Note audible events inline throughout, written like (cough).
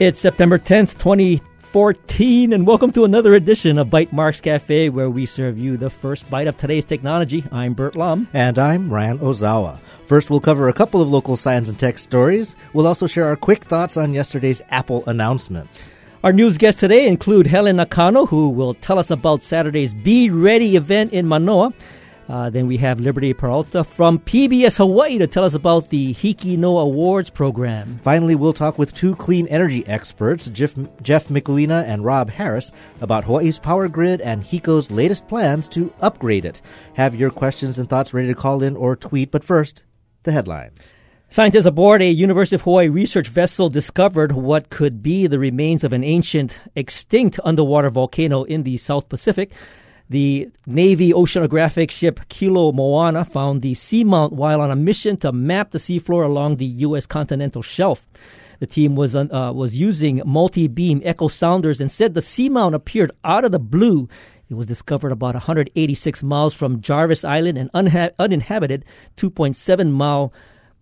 It's September 10th, 2014, and welcome to another edition of Bytemarks Cafe, where we serve you the first bite of today's technology. I'm Burt Lum. And I'm Ryan Ozawa. First, we'll cover a couple of local science and tech stories. We'll also share our quick thoughts on yesterday's Apple announcements. Our news guests today include Helen Nakano, who will tell us about Saturday's Be Ready event in Manoa. Uh, then we have Liberty Peralta from PBS Hawaii to tell us about the Hiki No Awards program. Finally, we'll talk with two clean energy experts, Jeff, Jeff Mikulina and Rob Harris, about Hawaii's power grid and HECO's latest plans to upgrade it. Have your questions and thoughts ready to call in or tweet, but first, the headlines. Scientists aboard a University of Hawaii research vessel discovered what could be the remains of an ancient, extinct underwater volcano in the South Pacific. The Navy oceanographic ship Kilo Moana found the seamount while on a mission to map the seafloor along the U.S. continental shelf. The team was uh, was using multi-beam echo sounders and said the seamount appeared out of the blue. It was discovered about 186 miles from Jarvis Island, an unha- uninhabited 2.7 mile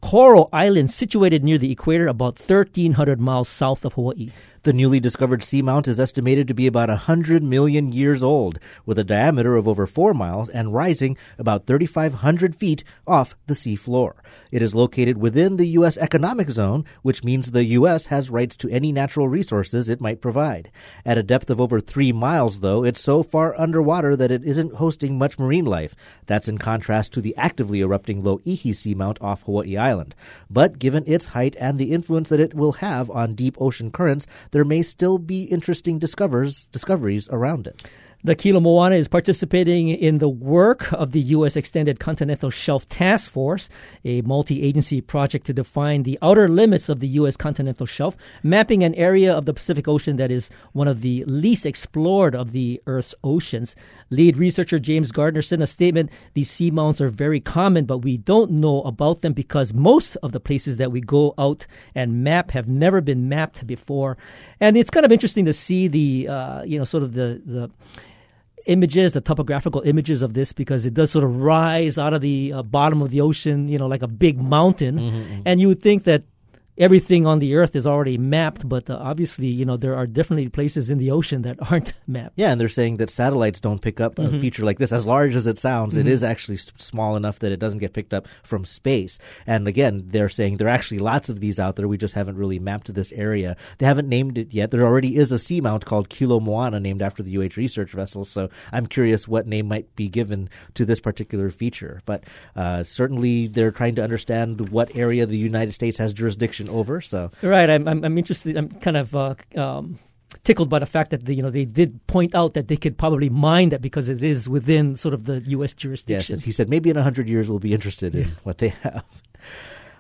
coral island situated near the equator, about 1,300 miles south of Hawaii. The newly discovered seamount is estimated to be about 100 million years old, with a diameter of over 4 miles and rising about 3,500 feet off the seafloor. It is located within the U.S. economic zone, which means the U.S. has rights to any natural resources it might provide. At a depth of over 3 miles, though, it's so far underwater that it isn't hosting much marine life. That's in contrast to the actively erupting Lo'ihi seamount off Hawaii Island. But given its height and the influence that it will have on deep ocean currents, there may still be interesting discovers, discoveries around it. The Kilo Moana is participating in the work of the U.S. Extended Continental Shelf Task Force, a multi agency project to define the outer limits of the U.S. continental shelf, mapping an area of the Pacific Ocean that is one of the least explored of the Earth's oceans. Lead researcher James Gardner sent a statement these seamounts are very common, but we don't know about them because most of the places that we go out and map have never been mapped before. And it's kind of interesting to see the, uh, you know, sort of the, the images, the topographical images of this, because it does sort of rise out of the uh, bottom of the ocean, you know, like a big mountain. Mm-hmm, mm-hmm. And you would think that everything on the earth is already mapped, but uh, obviously, you know, there are definitely places in the ocean that (laughs) aren't mapped. Yeah, and they're saying that satellites don't pick up a mm-hmm. feature like this. As large as it sounds, mm-hmm. it is actually small enough that it doesn't get picked up from space. And again, they're saying there are actually lots of these out there. We just haven't really mapped this area. They haven't named it yet. There already is a seamount called Kilo Moana named after the UH research vessel. So I'm curious what name might be given to this particular feature. But uh, certainly they're trying to understand what area the United States has jurisdiction over. So right, I'm I'm, I'm interested. I'm kind of. Uh, um, tickled by the fact that the, you know they did point out that they could probably mine that because it is within sort of the U.S. jurisdiction. Yes, he said maybe in hundred years we'll be interested in what they have.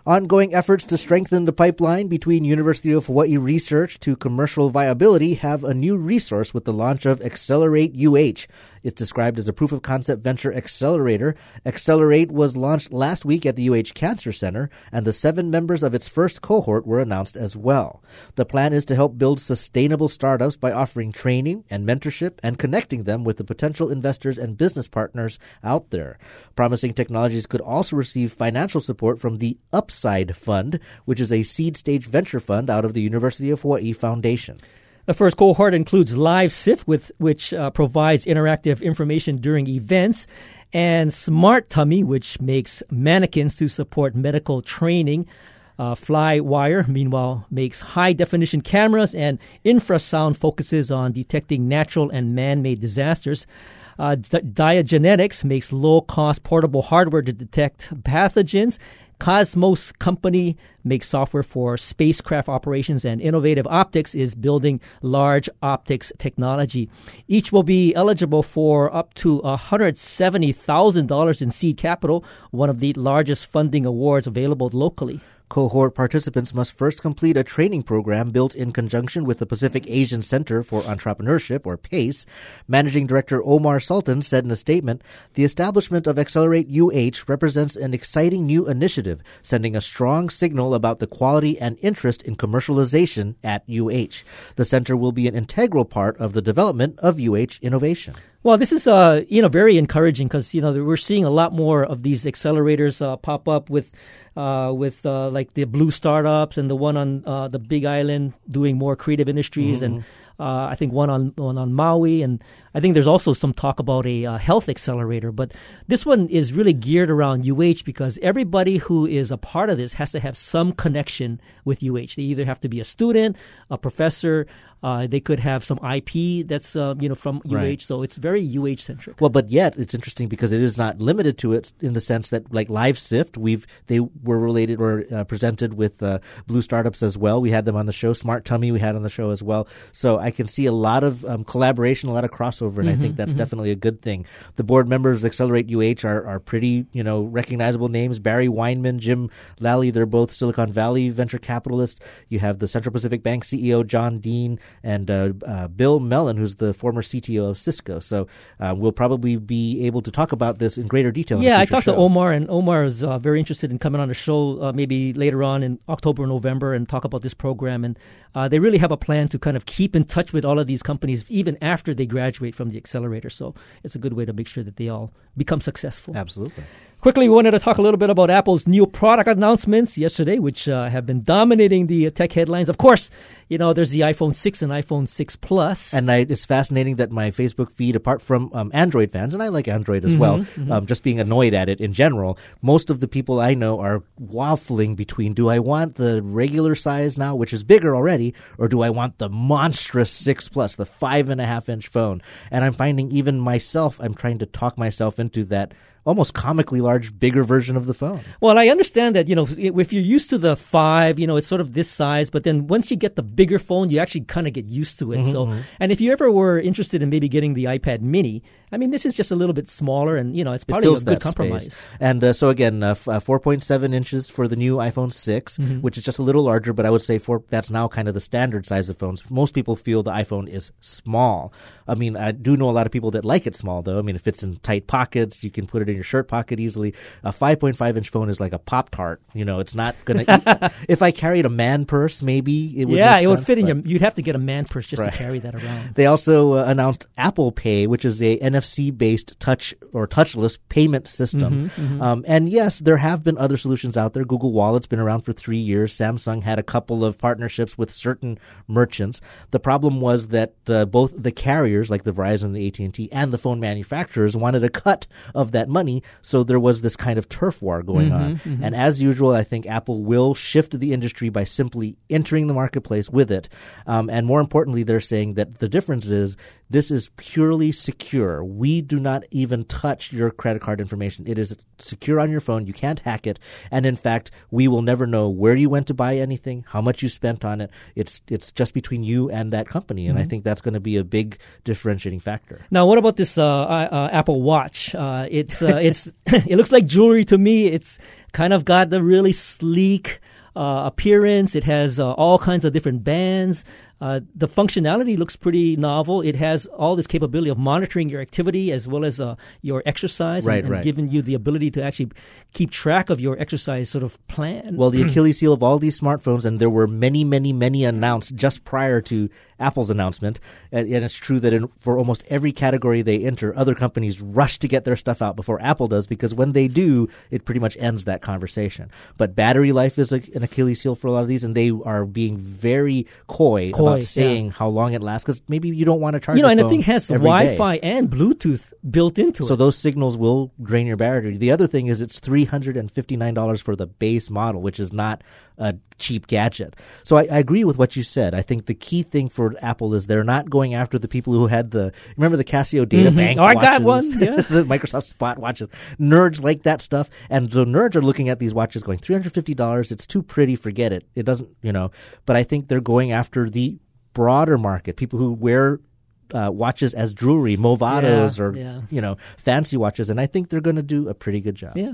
Ongoing efforts to strengthen the pipeline between University of Hawaii research to commercial viability have a new resource with the launch of Accelerate UH, it's described as a proof of concept venture accelerator. Accelerate was launched last week at the UH Cancer Center, and the seven members of its first cohort were announced as well. The plan is to help build sustainable startups by offering training and mentorship and connecting them with the potential investors and business partners out there. Promising Technologies could also receive financial support from the Upside Fund, which is a seed stage venture fund out of the University of Hawaii Foundation. The first cohort includes Live Sift, with, which uh, provides interactive information during events, and Smart Tummy, which makes mannequins to support medical training. Uh, Flywire, meanwhile, makes high definition cameras, and Infrasound focuses on detecting natural and man made disasters. Uh, Diagenetics makes low cost portable hardware to detect pathogens, Cosmos Company makes software for spacecraft operations, and Innovative Optics is building large optics technology. Each will be eligible for up to $170,000 in seed capital, one of the largest funding awards available locally. Cohort participants must first complete a training program built in conjunction with the Pacific Asian Center for Entrepreneurship, or PACE. Managing Director Omar Sultan said in a statement The establishment of Accelerate UH represents an exciting new initiative, sending a strong signal about the quality and interest in commercialization at UH. The center will be an integral part of the development of UH innovation. Well, this is uh, you know very encouraging because you know we're seeing a lot more of these accelerators uh, pop up with uh, with uh, like the blue startups and the one on uh, the Big Island doing more creative industries Mm-hmm. and uh, I think one on one on Maui and I think there's also some talk about a uh, health accelerator. But this one is really geared around UH because everybody who is a part of this has to have some connection with UH. They either have to be a student, a professor. Uh, they could have some IP that's uh, you know from UH, Right. so it's very UH centric. Well, but yet it's interesting because it is not limited to it in the sense that, like Live Sift, we've they were related or uh, presented with uh, Blue Startups as well. We had them on the show. Smart Tummy we had on the show as well. So I can see a lot of um, collaboration, a lot of crossover, and I think that's definitely a good thing. The board members of Accelerate UH are, are pretty, you know, recognizable names. Barry Weinman, Jim Lally, they're both Silicon Valley venture capitalists. You have the Central Pacific Bank CEO John Dean and uh, uh, Bill Mellon, who's the former CTO of Cisco. So uh, we'll probably be able to talk about this in greater detail. in Yeah, I talked to. Omar, and Omar is uh, very interested in coming on the show uh, maybe later on in October, or November, and talk about this program. And uh, they really have a plan to kind of keep in touch with all of these companies even after they graduate from the accelerator. So it's a good way to make sure that they all become successful. Absolutely. Quickly, we wanted to talk a little bit about Apple's new product announcements yesterday, which uh, have been dominating the uh, tech headlines. Of course, you know, there's the iPhone 6 and iPhone 6 Plus. And I, it's fascinating that my Facebook feed, apart from um, Android fans, and I like Android as well, Um, just being annoyed at it in general, most of the people I know are waffling between do I want the regular size now, which is bigger already, or do I want the monstrous 6 Plus, the five and a half inch phone? And I'm finding even myself, I'm trying to talk myself into that almost comically large, bigger version of the phone. Well, I understand that, you know, if you're used to the five, you know, it's sort of this size, but then once you get the bigger phone, you actually kind of get used to it. Mm-hmm, So, and if you ever were interested in maybe getting the iPad mini, I mean, this is just a little bit smaller and, you know, it's It a good compromise. space. And uh, so again, uh, f- uh, 4.7 inches for the new iPhone 6, Mm-hmm. which is just a little larger, but I would say for that's now kind of the standard size of phones. Most people feel the iPhone is small. I mean, I do know a lot of people that like it small, though. I mean, it fits in tight pockets. You can put it in your shirt pocket easily. A 5.5 inch phone is like a Pop Tart. You know, it's not going (laughs) to. if I carried a man purse, maybe it would. yeah, it would fit in your, you'd have to get a man purse just Right. to carry that around. they also uh, announced Apple Pay, which is a NFC based touch or touchless payment system. Um, and yes, there have been other solutions out there. Google Wallet's been around for three years. Samsung had a couple of partnerships with certain merchants. The problem was that uh, both the carriers, like the Verizon, the AT and T, and the phone manufacturers, wanted a cut of that money. So there was this kind of turf war going on. And as usual, I think Apple will shift the industry by simply entering the marketplace with it. Um, and more importantly, they're saying that the difference is this is purely secure. We do not even touch your credit card information. It is secure on your phone. You can't hack it. And in fact, we will never know where you went to buy anything, how much you spent on it. It's it's just between you and that company. And I think that's going to be a big differentiating factor. Now, what about this uh, uh, Apple Watch? Uh, it's uh, it's (laughs) it looks like jewelry to me. It's kind of got the really sleek uh, appearance. It has uh, all kinds of different bands. Uh, the functionality looks pretty novel. It has all this capability of monitoring your activity as well as uh, your exercise, Right, and, and right. giving you the ability to actually keep track of your exercise sort of plan. Well, the (clears throat) Achilles heel of all these smartphones, and there were many, many, many announced just prior to Apple's announcement. And, and it's true that in, for almost every category they enter, other companies rush to get their stuff out before Apple does, because when they do, it pretty much ends that conversation. But battery life is a, an Achilles heel for a lot of these, and they are being very coy, Coy, about yeah. saying how long it lasts, because maybe you don't want to charge. you know, and the thing has. Wi-Fi and Bluetooth built into So it. So those signals will drain your battery. The other thing is it's three hundred and fifty nine dollars for the base model, which is not a cheap gadget. So I, I agree with what you said. I think the key thing for Apple is they're not going after the people who had the remember the Casio data Mhm. bank. Oh, I got one, (laughs) yeah. the Microsoft Spot watches. Nerds like that stuff, and so nerds are looking at these watches going three hundred fifty dollars. It's too pretty. Forget it. It doesn't. You know. But I think they're going after the broader market, people who wear. Uh, watches as jewelry, Movados, Yeah, or yeah. you know, fancy watches, and I think they're going to do a pretty good job. Yeah.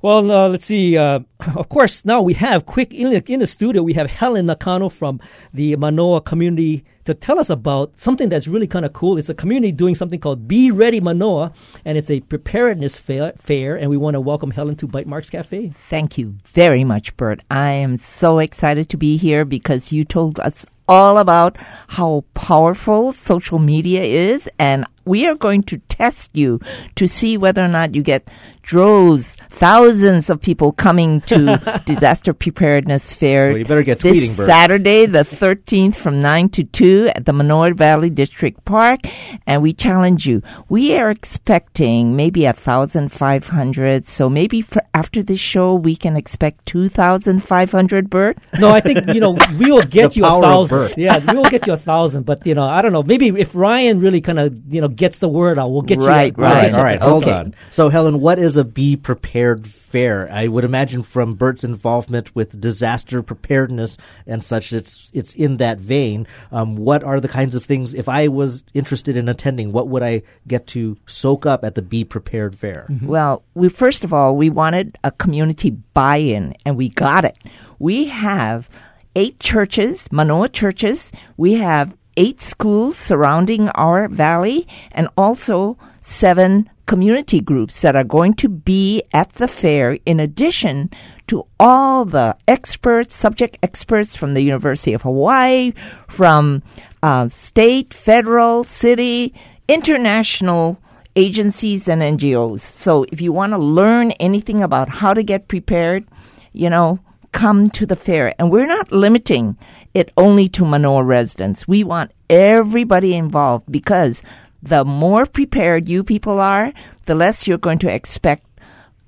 Well, uh, let's see. Uh, (clears throat) of course, now we have quick in the, in the studio. We have Helen Nakano from the Manoa Community to tell us about something that's really kind of cool. It's a community doing something called Be Ready Manoa, and it's a preparedness fair, fair and we want to welcome Helen to Bytemarks Cafe. Thank you very much, Burt. I am so excited to be here because you told us all about how powerful social media is and we are going to test you to see whether or not you get droves, thousands of people coming to (laughs) disaster preparedness fair. Well, you better get this tweeting, Burt. Saturday, the 13th from 9 to 2 at the Manoa Valley District Park. And we challenge you. We are expecting maybe a 1,500. So maybe for after this show, we can expect 2,500, Burt. No, I think, you know, we will (laughs) get you a thousand. Yeah, we will get you a thousand. But, you know, I don't know. Maybe if Ryan really kind of, you know, gets the word out, we'll get Right, you. All right, Right. all right, hold Okay. on. So, Helen, what is a Be Prepared Fair? I would imagine from Burt's involvement with disaster preparedness and such, it's it's in that vein. Um, what are the kinds of things? If I was interested in attending, what would I get to soak up at the Be Prepared Fair? Mm-hmm. Well, we first of all we wanted a community buy-in, and we got it. We have eight churches, Manoa churches. We have eight schools surrounding our valley, and also seven community groups that are going to be at the fair. In addition to all the experts, subject experts from the University of Hawaii, from uh, state, federal, city, international agencies and NGOs. So if you want to learn anything about how to get prepared, you know, come to the fair. And we're not limiting it only to Manoa residents. We want everybody involved because the more prepared you people are, the less you're going to expect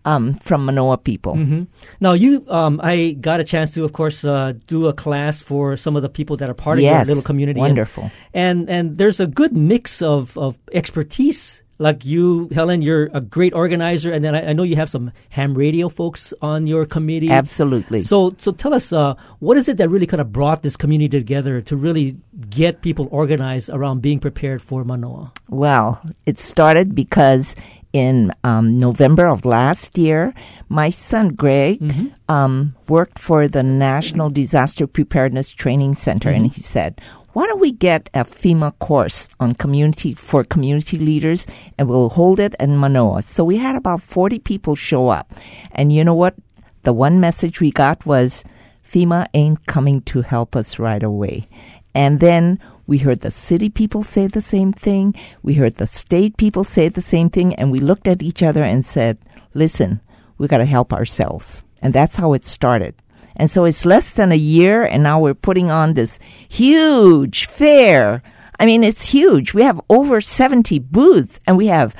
um, from Manoa people. Now, you, um, I got a chance to, of course, uh, do a class for some of the people that are part of your little community. And- wonderful. And, and there's a good mix of, of expertise. Like you, Helen, you're a great organizer, and then I, I know you have some ham radio folks on your committee. Absolutely. So, so tell us, uh, what is it that really kind of brought this community together to really get people organized around being prepared for Manoa? Well, it started because in um, November of last year, my son Greg um, worked for the National Disaster Preparedness Training Center, and he said, "Why don't we get a FEMA course on community for community leaders, and we'll hold it in Manoa?" So we had about forty people show up, and you know what? The one message we got was, "FEMA ain't coming to help us right away," and then we heard the city people say the same thing. We heard the state people say the same thing. And we looked at each other and said, listen, we got to help ourselves. And that's how it started. And so it's less than a year, and now we're putting on this huge fair. I mean, it's huge. We have over 70 booths, and we have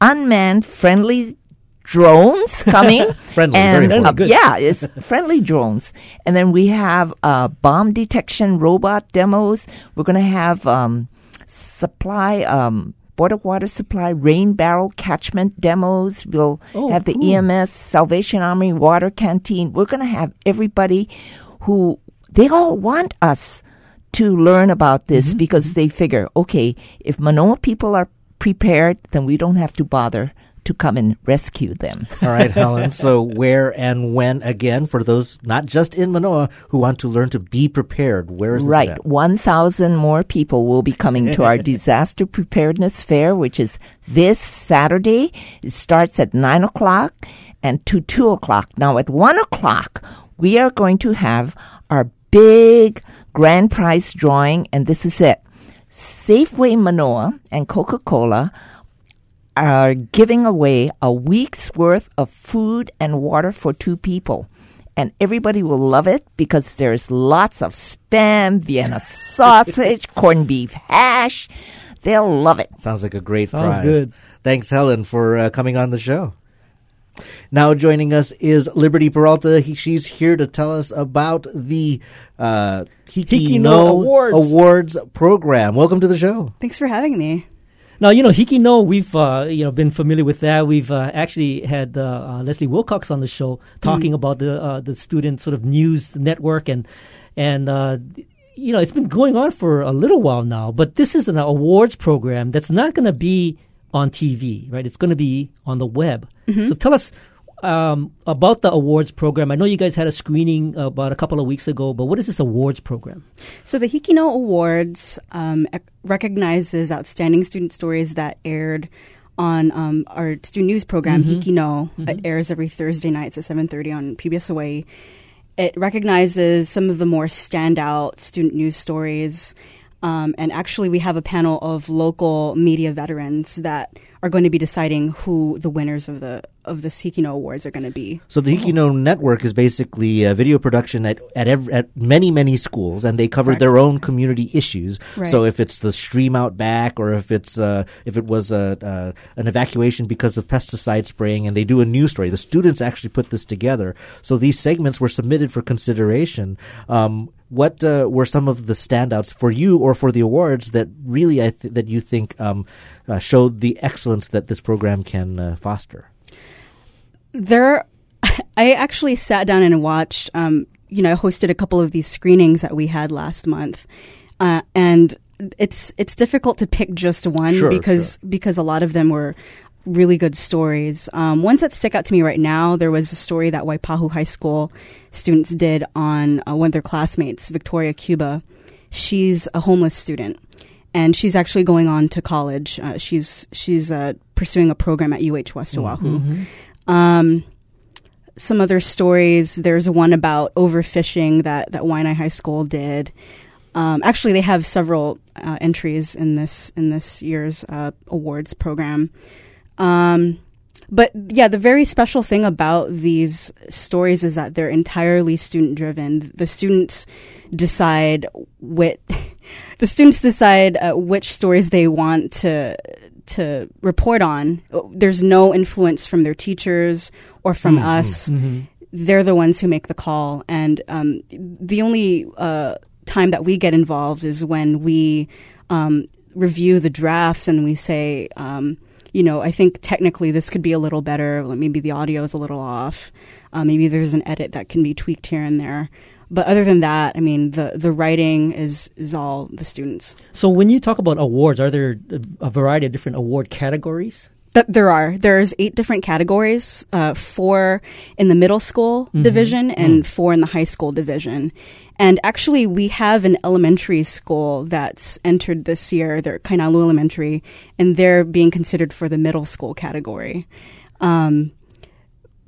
unmanned, friendly drones (laughs) coming. Friendly, very and, important. uh, Good. yeah, it's friendly drones. And then we have uh, bomb detection robot demos. We're going to have um, supply, um, border water supply, rain barrel catchment demos. We'll Oh, have the cool. EMS, Salvation Army water canteen. We're going to have everybody who they all want us to learn about this Mm-hmm, because they figure, okay, if Manoa people are prepared, then we don't have to bother to come and rescue them. All right, Helen. So, where and when again for those not just in Manoa who want to learn to be prepared? Where is Right. at? 1,000 more people will be coming to our (laughs) disaster preparedness fair, which is this Saturday. It starts at 9 o'clock and to 2 o'clock. Now, at 1 o'clock, we are going to have our big grand prize drawing, and this is it. Safeway Manoa and Coca Cola are giving away a week's worth of food and water for two people. And everybody will love it because there's lots of spam, Vienna (laughs) sausage, corned beef hash. They'll love it. Sounds like a great Sounds prize. good. Thanks, Helen, for uh, coming on the show. Now joining us is Liberty Peralta. He, she's here to tell us about the uh, Hiki, Hiki no no Awards. Awards program. Welcome to the show. Thanks for having me. Now, you know, Hiki no, we've, uh, you know, been familiar with that. We've uh, actually had uh, uh, Leslie Wilcox on the show talking about the uh, the student sort of news network and and uh, you know, it's been going on for a little while now. But this is an awards program that's not going to be on TV, right? It's going to be on the web. So tell us um, about the awards program. I know you guys had a screening about a couple of weeks ago, but what is this awards program? So the Hiki No Awards um, recognizes outstanding student stories that aired on um, our student news program Hiki No. It airs every Thursday nights at 7:30 on PBS Hawaii. It recognizes some of the more standout student news stories. Um, and actually, we have a panel of local media veterans that are going to be deciding who the winners of the of the Hiki No Awards are going to be. So the Hiki No network is basically a video production at at, ev- at many many schools, and they cover Correct. their own community issues. Right. So if it's the stream out back, or if it's uh, if it was a, uh, an evacuation because of pesticide spraying, and they do a news story, the students actually put this together. So these segments were submitted for consideration. Um, what uh, were some of the standouts for you or for the awards that really I th- that you think um, uh, showed the excellence that this program can uh, foster? there (laughs) i actually sat down and watched um, you know i hosted a couple of these screenings that we had last month uh, and it's it's difficult to pick just one Sure, because because a lot of them were really good stories um, ones that stick out to me right now there was a story that waipahu high school students did on uh, one of their classmates victoria cuba she's a homeless student and she's actually going on to college uh, she's she's uh, pursuing a program at uh west oahu um, some other stories. There's one about overfishing that that Waianae High School did. Um, actually, they have several uh, entries in this in this year's uh, awards program. Um, but yeah, the very special thing about these stories is that they're entirely student driven. The students decide what (laughs) the students decide uh, which stories they want to to report on. There's no influence from their teachers or from us. They're the ones who make the call, and um, the only uh, time that we get involved is when we um, review the drafts and we say. Um, you know, I think technically this could be a little better. Maybe the audio is a little off. Uh, maybe there's an edit that can be tweaked here and there. But other than that, I mean, the the writing is is all the students. So when you talk about awards, are there a variety of different award categories? Th- there are there's eight different categories, uh, four in the middle school division and four in the high school division. And actually, we have an elementary school that's entered this year. They're Kainalu Elementary, and they're being considered for the middle school category. Um,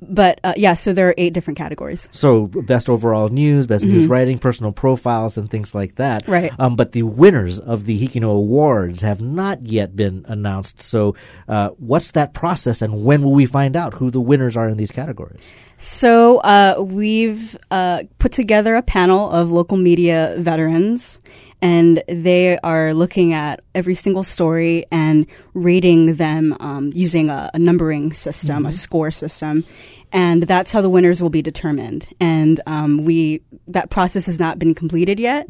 but uh, yeah, so there are eight different categories. So best overall news, best news writing, personal profiles, and things like that. Mm-hmm. Right. Um, but the winners of the Hiki No Awards have not yet been announced. So uh, what's that process, and when will we find out who the winners are in these categories? So uh, we've uh, put together a panel of local media veterans, and they are looking at every single story and rating them um, using a, a numbering system, a score system. And that's how the winners will be determined. And um, we that process has not been completed yet,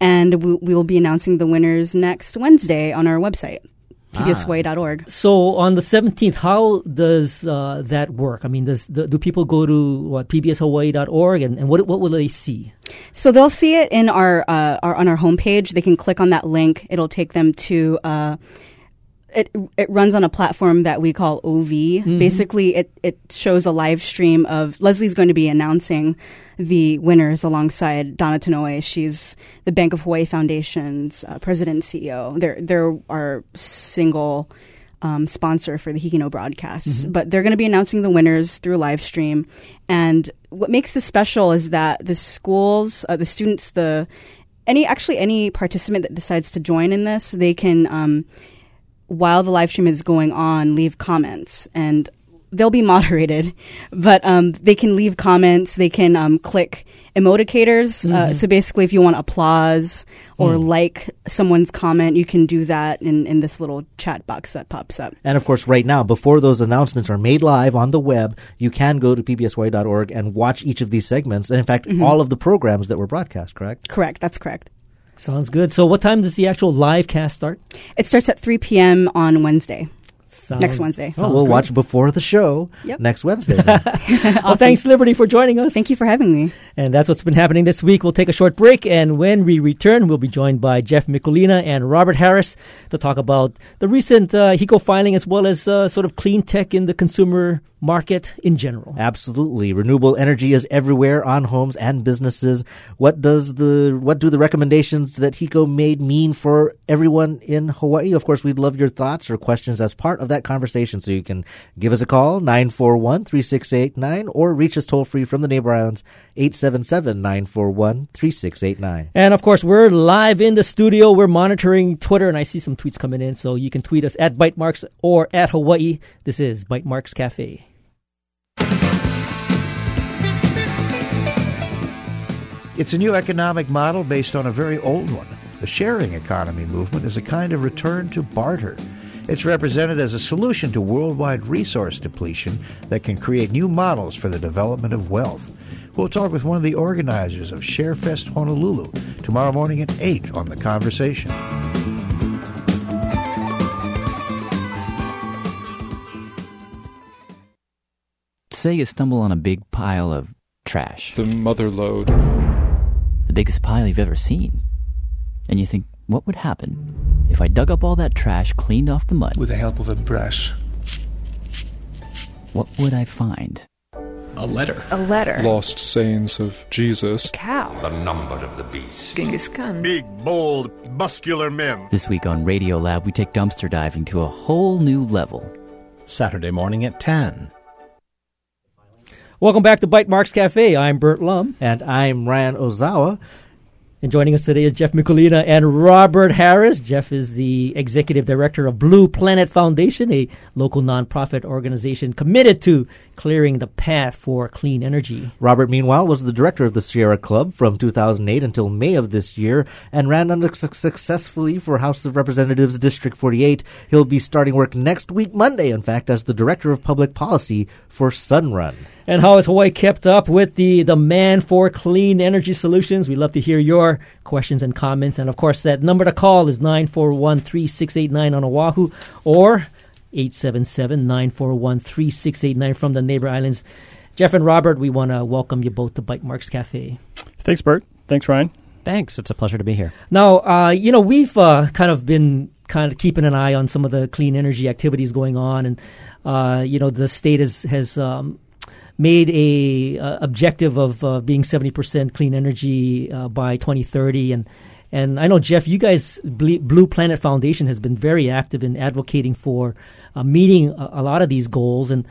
and we, we will be announcing the winners next Wednesday on our website, pbshawaii.org. So on the 17th, how does uh, that work? I mean, does the, do people go to what pbshawaii.org and, and what what will they see? So they'll see it in our, uh, our on our homepage. They can click on that link. It'll take them to. Uh, it it runs on a platform that we call OVee. Basically, it it shows a live stream of Leslie's going to be announcing the winners alongside Donna Tanoue. She's the Bank of Hawaii Foundation's uh, president and CEO. They're they're our single um, sponsor for the Hiki No broadcasts. But they're going to be announcing the winners through live stream. And what makes this special is that the schools, uh, the students, the any actually any participant that decides to join in this, they can um, while the live stream is going on, leave comments and they'll be (laughs) moderated, but um, they can leave comments. They can um, click emoticators. Uh, so basically, if you want applause or like someone's comment, you can do that in, in this little chat box that pops up. And of course, right now, before those announcements are made live on the web, you can go to pbshawaii.org and watch each of these segments. And in fact, all of the programs that were broadcast, correct? Correct. That's correct. Sounds good. So what time does the actual live cast start? It starts at 3 p.m. on Wednesday. Sounds, Next Wednesday. Oh, we'll great. watch before the show Yep. next Wednesday. (laughs) then. Well, thanks, Liberty, for joining us. Thank you for having me. And that's what's been happening this week. We'll take a short break, and when we return, we'll be joined by Jeff Mikulina and Robert Harris to talk about the recent uh, HECO filing as well as uh, sort of clean tech in the consumer market in general. Absolutely. Renewable energy is everywhere on homes and businesses. What does the what do the recommendations that HECO made mean for everyone in Hawaii? Of course, we'd love your thoughts or questions as part of that conversation. So you can give us a call 941-3689 or reach us toll free from the neighbor islands 877-941-3689. And of course, we're live in the studio. We're monitoring Twitter and I see some tweets coming in, so you can tweet us at bite marks or at Hawaii. This is Bytemarks Cafe. It's a new economic model based on a very old one. The sharing economy movement is a kind of return to barter. It's represented as a solution to worldwide resource depletion that can create new models for the development of wealth. We'll talk with one of the organizers of ShareFest Honolulu tomorrow morning at 8 on The Conversation. Say you stumble on a big pile of trash. The mother lode. The biggest pile you've ever seen. And you think, what would happen if I dug up all that trash, cleaned off the mud? With the help of a brush. What would I find? A letter. A letter. Lost sayings of Jesus. Cow. The number of the beast. Genghis Khan. Big, bold, muscular men. This week on Radio Lab, we take dumpster diving to a whole new level. Saturday morning at 10. Welcome back to Bytemarks Cafe. I'm Burt Lum. And I'm Ryan Ozawa. And joining us today is Jeff Mikulina and Robert Harris. Jeff is the executive director of Blue Planet Foundation, a local nonprofit organization committed to clearing the path for clean energy. Robert, meanwhile, was the director of the Sierra Club from 2008 until May of this year and ran under su- successfully for House of Representatives District 48. He'll be starting work next week, Monday, in fact, as the director of public policy for Sunrun. And how has Hawaii kept up with the demand for clean energy solutions? We'd love to hear your questions and comments. And of course, that number to call is 941 3689 on Oahu or 877 941 3689 from the neighbor islands. Jeff and Robert, we want to welcome you both to Bike Bytemarks Cafe. Thanks, Burt. Thanks, Ryan. Thanks. It's a pleasure to be here. Now, uh, you know, we've uh, kind of been kind of keeping an eye on some of the clean energy activities going on, and uh, you know, the state has has um, made a uh, objective of uh, being seventy percent clean energy uh, by twenty thirty, and and I know Jeff, you guys, Blue Planet Foundation has been very active in advocating for uh, meeting a, a, lot of these goals, and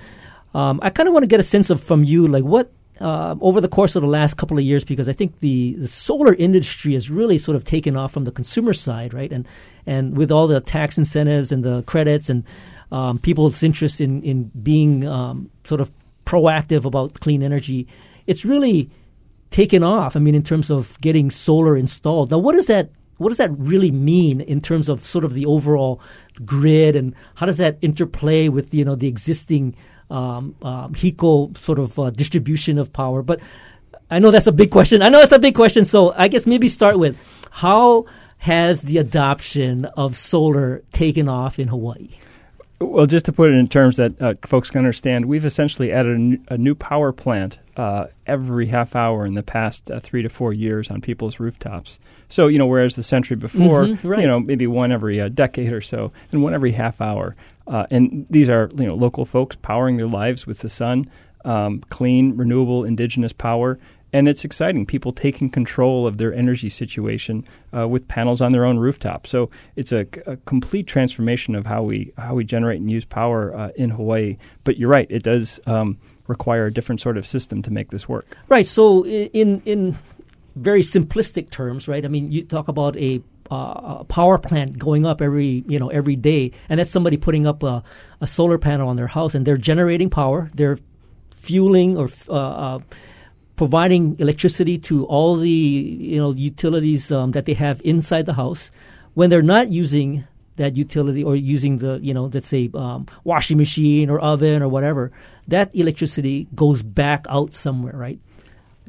um, I kind of want to get a sense of from you, like what uh, over the course of the last couple of years, because I think the, the solar industry has really sort of taken off from the consumer side, right? And and with all the tax incentives and the credits and um, people's interest in in being um, sort of proactive about clean energy, it's really taken off. I mean, in terms of getting solar installed. Now, what does that what does that really mean in terms of sort of the overall grid, and how does that interplay with you know the existing um, um, HECO sort of uh, distribution of power? But I know that's a big question. I know that's a big question. So I guess maybe start with how has the adoption of solar taken off in Hawaii? Well, just to put it in terms that uh, folks can understand, we've essentially added a new, a new power plant uh, every half hour in the past uh, three to four years on people's rooftops. So, you know, whereas the century before, mm-hmm, right. you know, maybe one every uh, decade or so, and one every half hour. Uh, and these are, you know, local folks powering their lives with the sun, um, clean, renewable, indigenous power and it's exciting. People taking control of their energy situation uh, with panels on their own rooftop. So it's a, a, complete transformation of how we how we generate and use power uh, in Hawaii. But you're right; it does um, require a different sort of system to make this work. Right. So in in very simplistic terms, right? I mean, you talk about a uh, a power plant going up every you know every day, and that's somebody putting up a, a solar panel on their house, and they're generating power. They're fueling or uh, uh providing electricity to all the you know utilities um, that they have inside the house. When they're not using that utility or using the you know let's say um, washing machine or oven or whatever, that electricity goes back out somewhere, right?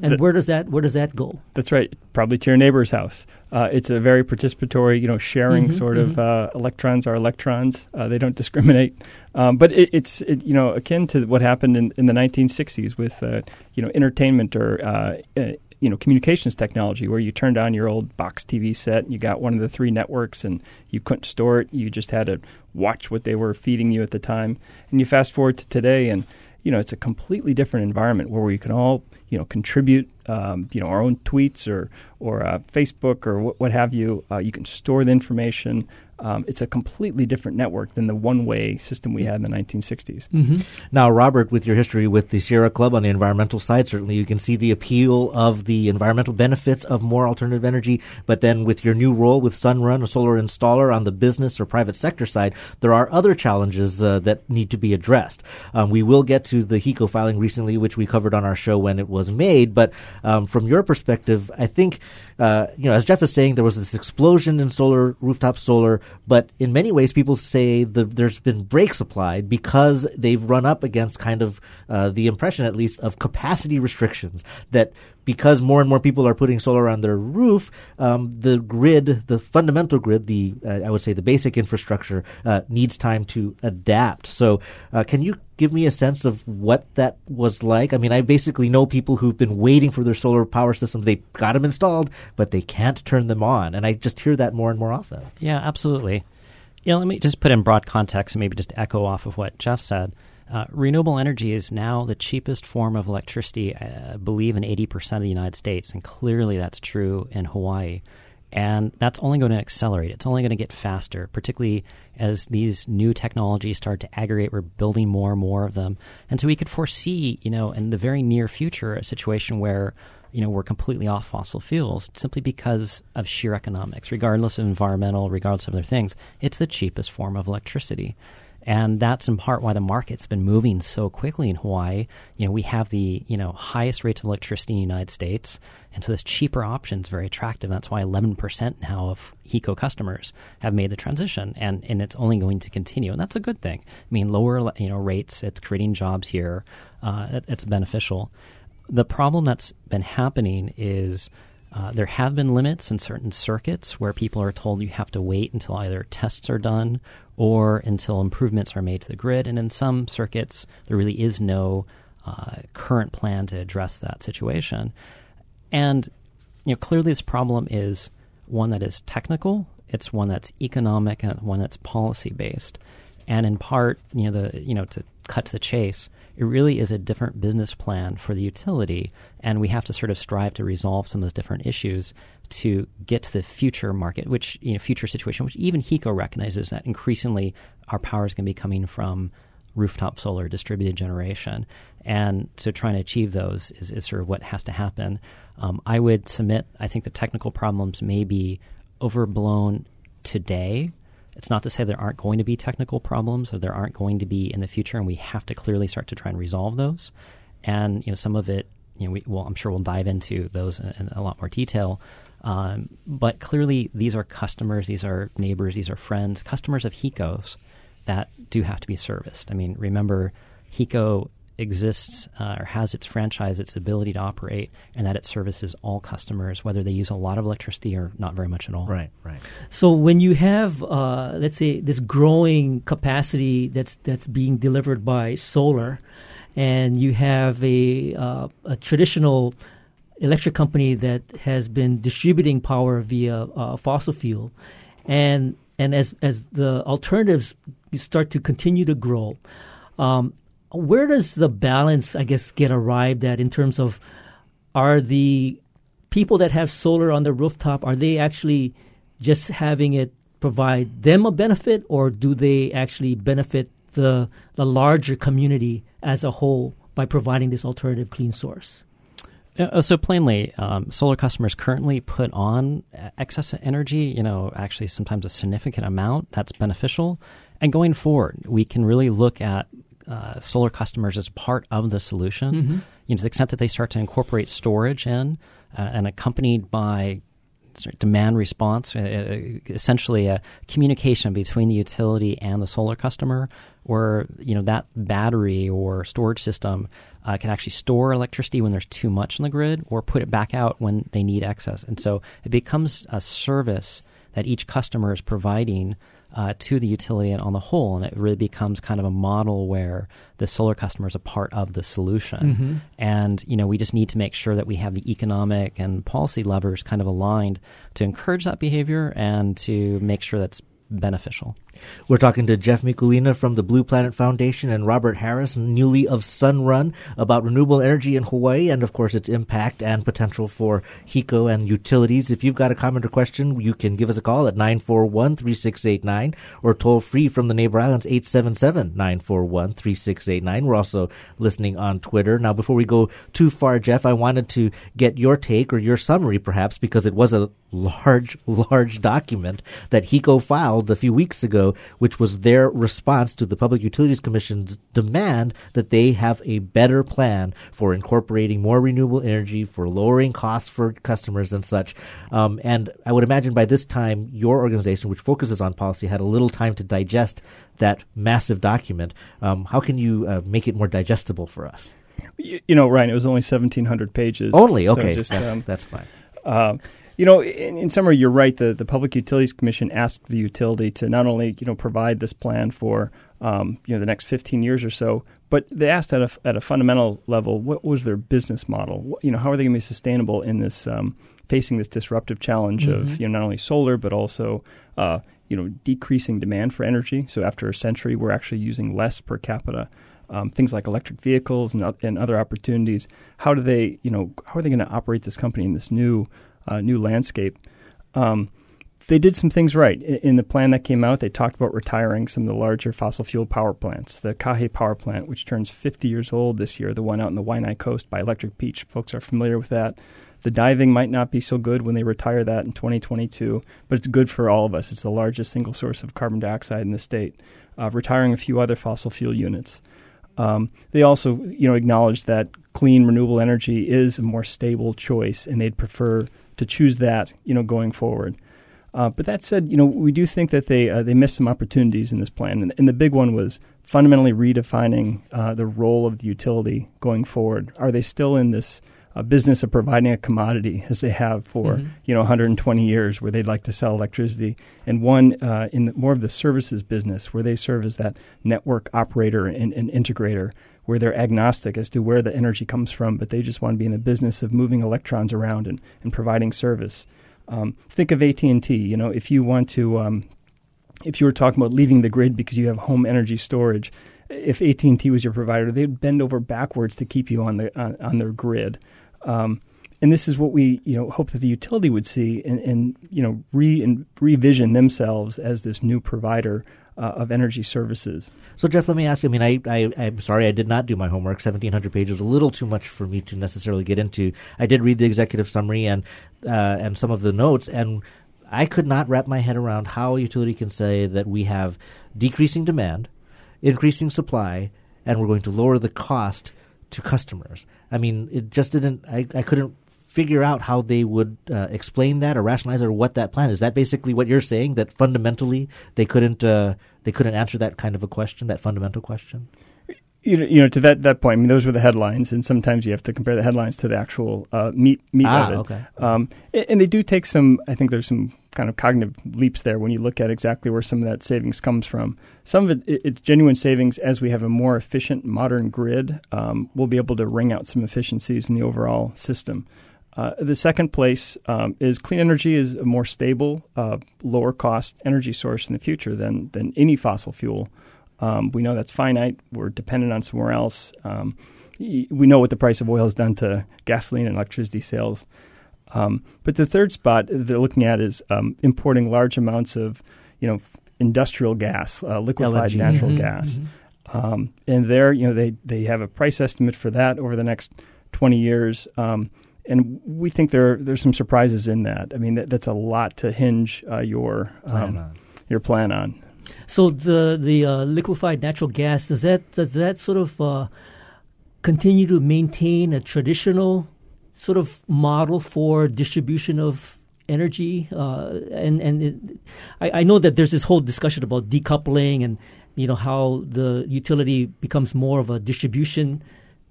And where does that where does that go? That's right, probably to your neighbor's house. Uh, it's a very participatory, you know, sharing mm-hmm, sort mm-hmm. of uh, electrons are electrons. Uh, they don't (laughs) discriminate, um, but it, it's it, you know akin to what happened in, in the 1960s with uh, you know entertainment or uh, uh, you know communications technology, where you turned on your old box TV set, and you got one of the three networks, and you couldn't store it. You just had to watch what they were feeding you at the time. And you fast forward to today, and you know, it's a completely different environment where we can all, you know, contribute, um, you know, our own tweets or or uh, Facebook or what, what have you. Uh, you can store the information. Um, it's a completely different network than the one-way system we had in the 1960s. Mm-hmm. Now, Robert, with your history with the Sierra Club on the environmental side, certainly you can see the appeal of the environmental benefits of more alternative energy. But then, with your new role with Sunrun, a solar installer on the business or private sector side, there are other challenges uh, that need to be addressed. Um, we will get to the HECO filing recently, which we covered on our show when it was made. But um, from your perspective, I think uh, you know, as Jeff is saying, there was this explosion in solar rooftop solar, but in many ways, people say the, there's been brakes applied because they've run up against kind of uh, the impression, at least, of capacity restrictions that because more and more people are putting solar on their roof, um, the grid, the fundamental grid, the uh, I would say the basic infrastructure uh, needs time to adapt. So, uh, can you give me a sense of what that was like? I mean, I basically know people who've been waiting for their solar power systems. They got them installed, but they can't turn them on, and I just hear that more and more often. Yeah, absolutely. You know, let me just put in broad context and maybe just echo off of what Jeff said. Uh, renewable energy is now the cheapest form of electricity, I believe, in 80% of the United States, and clearly that's true in Hawaii. And that's only going to accelerate. It's only going to get faster, particularly as these new technologies start to aggregate. We're building more and more of them. And so we could foresee, you know, in the very near future, a situation where, you know, we're completely off fossil fuels simply because of sheer economics, regardless of environmental, regardless of other things. It's the cheapest form of electricity. And that's in part why the market's been moving so quickly in Hawaii. You know, we have the, you know, highest rates of electricity in the United States. And so this cheaper option is very attractive. That's why 11% now of HECO customers have made the transition. And, and it's only going to continue. And that's a good thing. I mean, lower, you know, rates, it's creating jobs here. Uh, it, it's beneficial. The problem that's been happening is uh, there have been limits in certain circuits where people are told you have to wait until either tests are done or until improvements are made to the grid. And in some circuits, there really is no uh, current plan to address that situation. And you know, clearly, this problem is one that is technical. It's one that's economic and one that's policy based. And in part, you know, the you know to cut to the chase, it really is a different business plan for the utility, and we have to sort of strive to resolve some of those different issues to get to the future market, which you know, future situation, which even HECO recognizes that increasingly our power is going to be coming from rooftop solar distributed generation. And so trying to achieve those is, is sort of what has to happen. Um, I would submit, I think the technical problems may be overblown today it's not to say there aren't going to be technical problems or there aren't going to be in the future, and we have to clearly start to try and resolve those. And you know, some of it, you know, we, well, I'm sure we'll dive into those in, in a lot more detail. Um, but clearly, these are customers, these are neighbors, these are friends, customers of HECO's that do have to be serviced. I mean, remember, HECO exists uh, or has its franchise, its ability to operate, and that it services all customers, whether they use a lot of electricity or not very much at all. Right, right. So when you have, uh, let's say, this growing capacity that's that's being delivered by solar, and you have a uh, a traditional electric company that has been distributing power via uh, fossil fuel, and and as as the alternatives start to continue to grow. Um, where does the balance, I guess, get arrived at in terms of are the people that have solar on the rooftop are they actually just having it provide them a benefit, or do they actually benefit the the larger community as a whole by providing this alternative clean source? Uh, so plainly, um, solar customers currently put on excess energy. You know, actually, sometimes a significant amount that's beneficial. And going forward, we can really look at uh, solar customers as part of the solution. Mm-hmm. You know, to the extent that they start to incorporate storage in, uh, and accompanied by demand response, uh, uh, essentially a communication between the utility and the solar customer, where you know that battery or storage system uh, can actually store electricity when there's too much in the grid, or put it back out when they need excess. And so it becomes a service that each customer is providing uh, to the utility on the whole, and it really becomes kind of a model where the solar customer is a part of the solution. Mm-hmm. And you know, we just need to make sure that we have the economic and policy levers kind of aligned to encourage that behavior and to make sure that's beneficial. We're talking to Jeff Mikulina from the Blue Planet Foundation and Robert Harris, newly of Sunrun, about renewable energy in Hawaii and, of course, its impact and potential for HECO and utilities. If you've got a comment or question, you can give us a call at 941 3689 or toll free from the neighbor islands 877 941 3689. We're also listening on Twitter. Now, before we go too far, Jeff, I wanted to get your take or your summary, perhaps, because it was a large, (laughs) large document that HECO filed a few weeks ago, which was their response to the Public Utilities Commission's demand that they have a better plan for incorporating more renewable energy, for lowering costs for customers and such. Um, and I would imagine by this time, your organization, which focuses on policy, had a little time to digest that massive document. Um, how can you uh, make it more digestible for us? You, you know, Ryan, it was only 1,700 pages. Only? So Okay, just, that's, um, that's fine. Uh, you know, in, in summary, you're right. The, the Public Utilities Commission asked the utility to not only you know provide this plan for um, you know the next 15 years or so, but they asked at a at a fundamental level what was their business model. What, you know, how are they going to be sustainable in this um, facing this disruptive challenge Mhm. of you know not only solar but also uh, you know decreasing demand for energy. So after a century, we're actually using less per capita. Um, things like electric vehicles and, and other opportunities. How do they, you know, how are they going to operate this company in this new, uh, new landscape? Um, they did some things right in, in the plan that came out. They talked about retiring some of the larger fossil fuel power plants. The Kahe power plant, which turns 50 years old this year, the one out in the Waianae Coast by Electric Beach, folks are familiar with that. The diving might not be so good when they retire that in 2022, but it's good for all of us. It's the largest single source of carbon dioxide in the state. Uh, retiring a few other fossil fuel units. Um, they also, you know, acknowledge that clean renewable energy is a more stable choice, and they'd prefer to choose that, you know, going forward. Uh, but that said, you know, we do think that they uh, they missed some opportunities in this plan, and, and the big one was fundamentally redefining uh, the role of the utility going forward. Are they still in this uh, business of providing a commodity as they have for Mhm. you know 120 years, where they'd like to sell electricity, and one uh, in the, more of the services business, where they serve as that network operator and, and integrator, where they're agnostic as to where the energy comes from, but they just want to be in the business of moving electrons around and, and providing service. Um, think of AT and T. You know, if you want to, um, if you were talking about leaving the grid because you have home energy storage, if AT and T was your provider, they'd bend over backwards to keep you on the on, on their grid. Um, and this is what we, you know, hope that the utility would see and, and you know, re and revision themselves as this new provider uh, of energy services. So, Jeff, let me ask you. I mean, I, I, I'm sorry I did not do my homework. 1,700 pages was a little too much for me to necessarily get into. I did read the executive summary and uh, and some of the notes, and I could not wrap my head around how a utility can say that we have decreasing demand, increasing supply, and we're going to lower the cost to customers. I mean, it just didn't. I, I couldn't figure out how they would uh, explain that or rationalize or what that plan is. That basically what you're saying that fundamentally they couldn't uh, they couldn't answer that kind of a question, that fundamental question. You know, you know, to that, that point, I mean, those were the headlines, and sometimes you have to compare the headlines to the actual uh, meat meat Ah, of it. okay. Um, and, and they do take some. I think there's some kind of cognitive leaps there when you look at exactly where some of that savings comes from. Some of it, it it's genuine savings as we have a more efficient, modern grid. Um, we'll be able to wring out some efficiencies in the overall system. Uh, the second place um, is clean energy is a more stable, uh, lower cost energy source in the future than than any fossil fuel. Um, we know that's finite. We're dependent on somewhere else. Um, we know what the price of oil has done to gasoline and electricity sales. Um, but the third spot they're looking at is um, importing large amounts of, you know, industrial gas, uh, liquefied LNG. natural Mhm, gas. Um, and there, you know, they, they have a price estimate for that over the next 20 years. Um, and we think there there's some surprises in that. I mean, that, that's a lot to hinge uh, your Plan um, your plan on. So the the uh, liquefied natural gas does that does that sort of uh, continue to maintain a traditional sort of model for distribution of energy? Uh, and and it, I, I know that there's this whole discussion about decoupling and you know how the utility becomes more of a distribution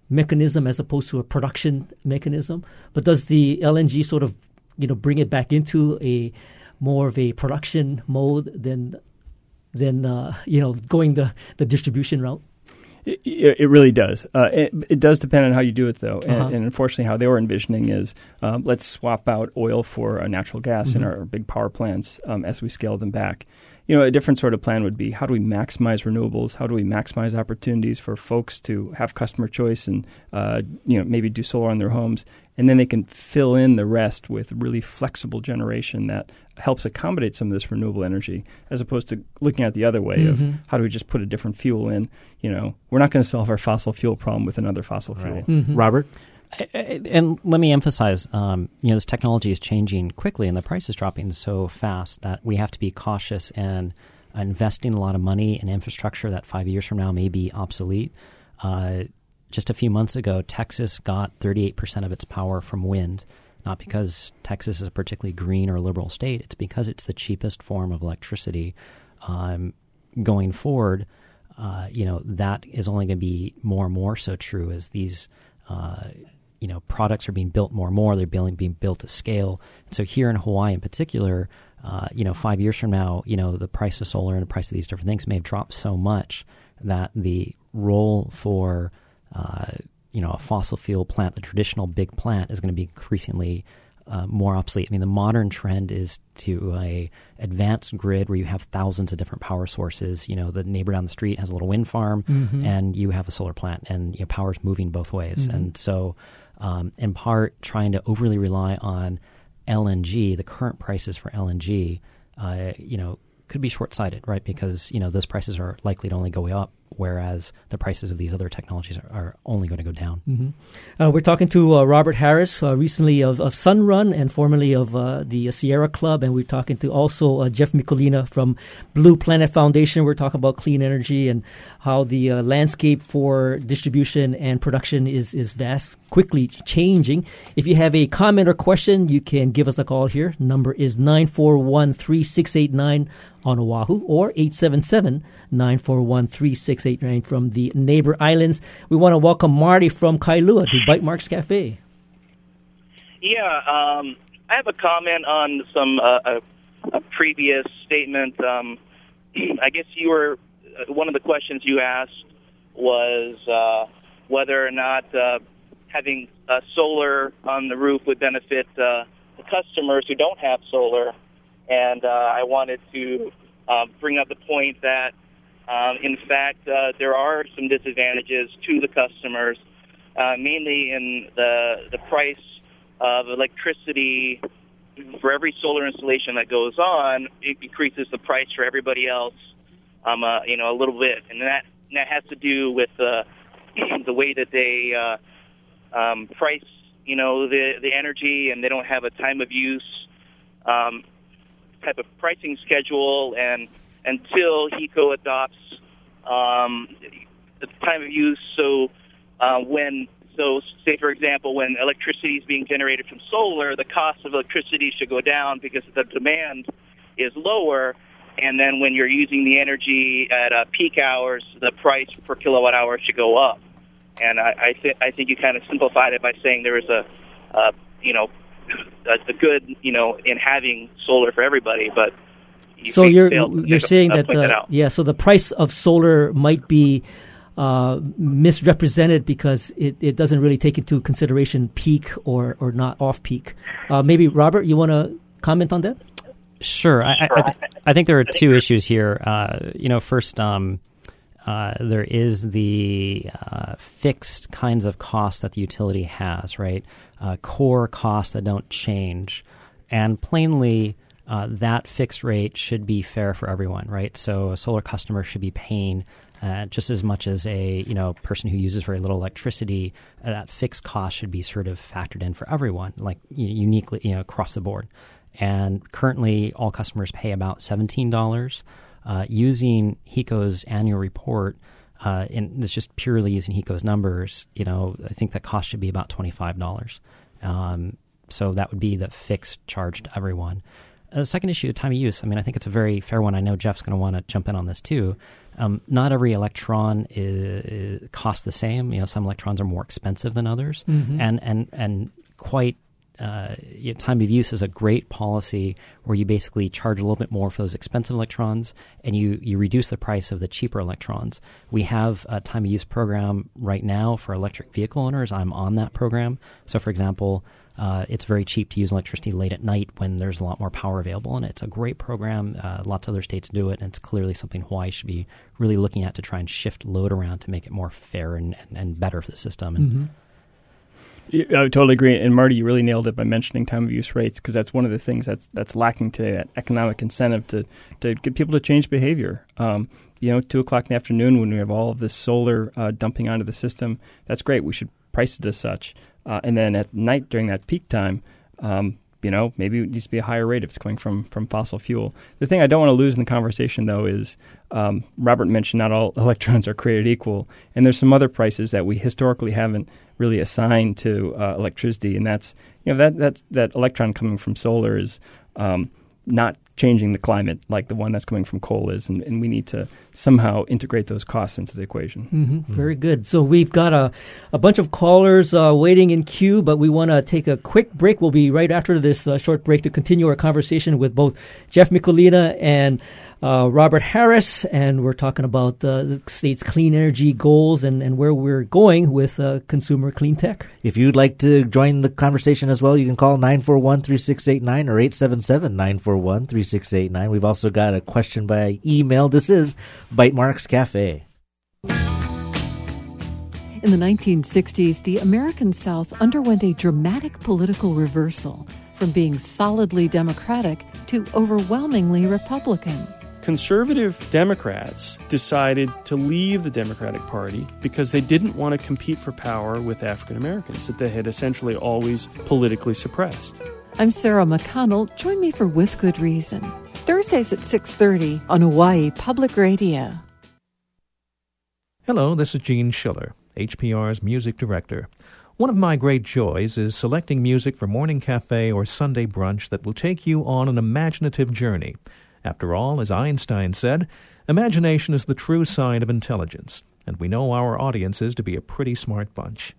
mechanism as opposed to a production mechanism. But does the LNG sort of you know bring it back into a more of a production mode than than uh, you know going the, the distribution route. It, it really does. Uh, it, it does depend on how you do it, though. And, Uh-huh. and unfortunately, how they were envisioning is um, let's swap out oil for uh, natural gas in Mhm. our big power plants um, as we scale them back. You know, a different sort of plan would be how do we maximize renewables? How do we maximize opportunities for folks to have customer choice and, uh, you know, maybe do solar on their homes? And then they can fill in the rest with really flexible generation that helps accommodate some of this renewable energy, as opposed to looking at the other way Mhm. of how do we just put a different fuel in? You know, we're not going to solve our fossil fuel problem with another fossil fuel. Mhm. Robert? And let me emphasize, um, you know, this technology is changing quickly, and the price is dropping so fast that we have to be cautious and investing a lot of money in infrastructure that five years from now may be obsolete. Uh, just a few months ago, Texas got 38% of its power from wind. Not because Texas is a particularly green or liberal state, it's because it's the cheapest form of electricity. Um, going forward, uh, you know, that is only going to be more and more so true as these uh, you know products are being built more and more. They're being being built at scale. And so here in Hawaii, in particular, uh, you know, five years from now, you know, the price of solar and the price of these different things may have dropped so much that the role for uh, you know a fossil fuel plant, the traditional big plant, is going to be increasingly uh, more obsolete. I mean, the modern trend is to a advanced grid where you have thousands of different power sources. You know, the neighbor down the street has a little wind farm, Mhm. and you have a solar plant, and you know, power's moving both ways. Mhm. And so, um, in part, trying to overly rely on LNG, the current prices for LNG, uh, you know, could be short-sighted, right? Because you know those prices are likely to only go up, whereas the prices of these other technologies are, are only going to go down. Mhm. Uh, we're talking to uh, Robert Harris, uh, recently of, of Sunrun and formerly of uh, the Sierra Club, and we're talking to also uh, Jeff Mikulina from Blue Planet Foundation. We're talking about clean energy and how the uh, landscape for distribution and production is is vast, quickly changing. If you have a comment or question, you can give us a call here. Number is nine four one three six eight nine on Oahu or 877 941 3689 from the neighbor islands. We want to welcome Marty from Kailua to Bytemarks Cafe. Yeah, um, I have a comment on some uh, a, a previous statement. Um, (clears throat) I guess you were uh, one of the questions you asked was uh, whether or not uh, having uh, solar on the roof would benefit uh, the customers who don't have solar. And uh, I wanted to um, bring up the point that, um, in fact, uh, there are some disadvantages to the customers, uh, mainly in the the price of electricity. For every solar installation that goes on, it increases the price for everybody else, um, uh, you know, a little bit, and that that has to do with uh, (clears throat) the way that they uh, um, price, you know, the the energy, and they don't have a time of use um, type of pricing schedule, and until HECO adopts um, the time of use, so uh, when so, say for example, when electricity is being generated from solar, the cost of electricity should go down because the demand is lower. And then when you're using the energy at uh, peak hours, the price per kilowatt hour should go up. And I, I, th- I think you kind of simplified it by saying there is a, uh, you know, a good, you know, in having solar for everybody, but you so you're failed to you're saying that, point that yeah, so the price of solar might be uh, misrepresented because it, it doesn't really take into consideration peak or, or not off peak. Uh, maybe Robert, you want to comment on that? Sure. I, I, I, th- I think there are two issues here. Uh, you know, first, um, uh, there is the uh, fixed kinds of costs that the utility has, right? Uh, core costs that don't change. And plainly, uh, that fixed rate should be fair for everyone, right? So a solar customer should be paying uh, just as much as a you know person who uses very little electricity. Uh, that fixed cost should be sort of factored in for everyone, like uniquely, you know, across the board. And currently, all customers pay about seventeen dollars. Uh, using HECO's annual report, uh, and it's just purely using HECO's numbers. You know, I think the cost should be about twenty five dollars. Um, so that would be the fixed charge to everyone. The second issue, time of use. I mean, I think it's a very fair one. I know Jeff's going to want to jump in on this too. Um, not every electron is, is, costs the same. You know, some electrons are more expensive than others, Mhm. and and and quite. Uh, you know, time of use is a great policy where you basically charge a little bit more for those expensive electrons, and you you reduce the price of the cheaper electrons. We have a time of use program right now for electric vehicle owners. I'm on that program. So, for example, Uh, it's very cheap to use electricity late at night when there's a lot more power available, and it's a great program. Uh, lots of other states do it, and it's clearly something Hawaii should be really looking at to try and shift load around to make it more fair and, and, and better for the system. And Mm-hmm. I totally agree. And Marty, you really nailed it by mentioning time of use rates because that's one of the things that's that's lacking today. That economic incentive to to get people to change behavior. Um, you know, two o'clock in the afternoon when we have all of this solar uh, dumping onto the system, that's great. We should price it as such. Uh, and then at night during that peak time, um, you know, maybe it needs to be a higher rate if it's coming from from fossil fuel. The thing I don't want to lose in the conversation though is um, Robert mentioned not all (laughs) electrons are created equal, and there's some other prices that we historically haven't really assigned to uh, electricity, and that's you know that that that electron coming from solar is um, not changing the climate like the one that's coming from coal is, and, and we need to somehow integrate those costs into the equation. Mm-hmm. Very good. So we've got a, a bunch of callers uh, waiting in queue, but we want to take a quick break. We'll be right after this uh, short break to continue our conversation with both Jeff Mikulina and uh, Robert Harris, and we're talking about uh, the state's clean energy goals and, and where we're going with uh, consumer clean tech. If you'd like to join the conversation as well, you can call 941 3689 or 877 941 3689. We've also got a question by email. This is Bytemarks Cafe. In the 1960s, the American South underwent a dramatic political reversal from being solidly Democratic to overwhelmingly Republican. Conservative Democrats decided to leave the Democratic Party because they didn't want to compete for power with African Americans that they had essentially always politically suppressed. I'm Sarah McConnell. Join me for With Good Reason. Thursdays at 6:30 on Hawaii Public Radio. Hello, this is Gene Schiller, HPR's music director. One of my great joys is selecting music for morning cafe or Sunday brunch that will take you on an imaginative journey. After all, as Einstein said, imagination is the true sign of intelligence, and we know our audiences to be a pretty smart bunch.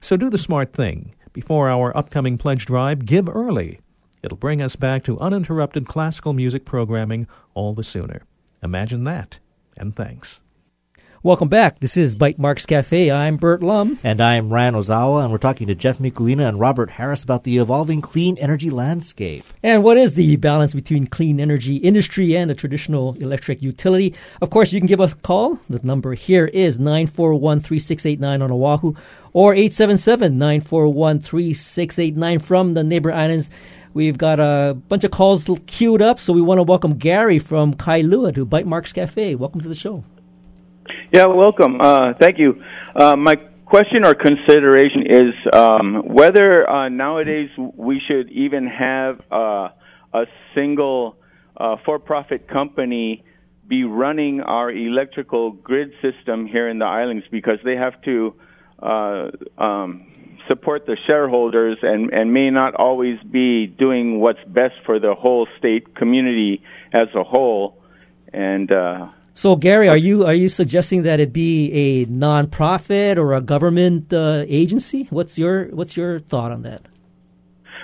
So do the smart thing. Before our upcoming pledge drive, give early. It'll bring us back to uninterrupted classical music programming all the sooner. Imagine that, and thanks. Welcome back. This is Bytemarks Cafe. I'm Burt Lum. And I'm Ryan Ozawa, and we're talking to Jeff Mikulina and Robert Harris about the evolving clean energy landscape. And what is the balance between clean energy industry and a traditional electric utility? Of course, you can give us a call. The number here is 941 3689 on Oahu or 877 941 3689 from the neighbor islands. We've got a bunch of calls queued up, so we want to welcome Gary from Kailua to Bytemarks Cafe. Welcome to the show. Yeah, welcome. Uh, thank you. Uh, my question or consideration is um, whether uh, nowadays we should even have uh, a single uh, for-profit company be running our electrical grid system here in the islands because they have to uh, um, support the shareholders and, and may not always be doing what's best for the whole state community as a whole. And uh, So, Gary, are you are you suggesting that it be a nonprofit or a government uh, agency? What's your what's your thought on that?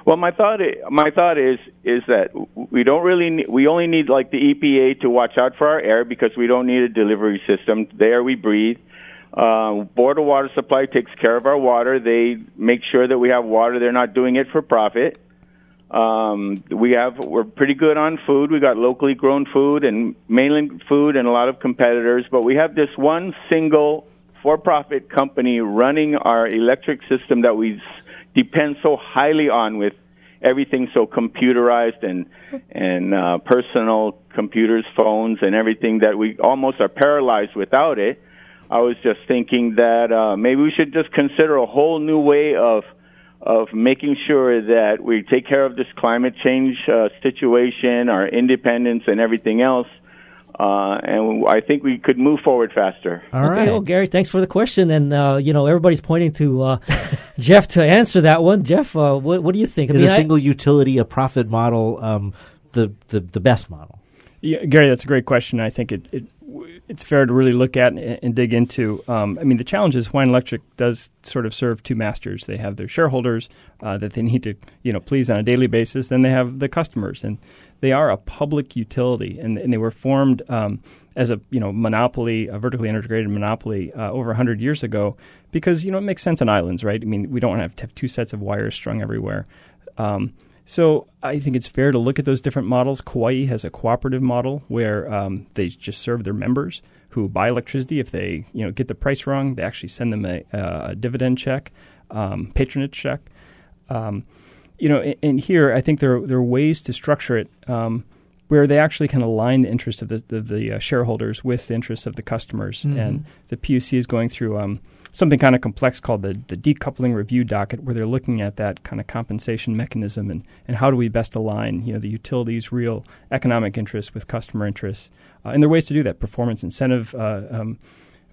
Well, my thought my thought is is that we don't really need, we only need like the EPA to watch out for our air because we don't need a delivery system. The air we breathe. Uh, Board of Water Supply takes care of our water. They make sure that we have water. They're not doing it for profit. Um, we have we're pretty good on food. We got locally grown food and mainland food and a lot of competitors, but we have this one single for-profit company running our electric system that we depend so highly on with everything so computerized and and uh, personal computers, phones, and everything that we almost are paralyzed without it. I was just thinking that uh, maybe we should just consider a whole new way of of making sure that we take care of this climate change uh, situation, our independence, and everything else. Uh, and I think we could move forward faster. okay, Well, Gary, thanks for the question. And uh, you know, everybody's pointing to uh, (laughs) Jeff to answer that one. Jeff, uh, what what do you think? I Is mean, a I- single utility a profit model um, the, the, the best model? Yeah, Gary, that's a great question. I think it, it it's fair to really look at and, and dig into. Um, I mean, the challenge is Hawaiian Electric does sort of serve two masters. They have their shareholders uh, that they need to you know please on a daily basis. Then they have the customers, and they are a public utility, and, and they were formed. Um, as a you know monopoly, a vertically integrated monopoly uh, over 100 years ago, because you know it makes sense on islands, right? I mean, we don't have to have two sets of wires strung everywhere. Um, so I think it's fair to look at those different models. Kauai has a cooperative model where um, they just serve their members who buy electricity. If they you know get the price wrong, they actually send them a, a dividend check, um, patronage check. Um, you know, and, and, here I think there there are ways to structure it um, where they actually can align the interests of the the, the uh, shareholders with the interests of the customers. Mm-hmm. And the PUC is going through um, something kind of complex called the, the decoupling review docket, where they're looking at that kind of compensation mechanism and, and how do we best align you know the utilities' real economic interests with customer interests. Uh, and there are ways to do that: performance incentive. Uh, um,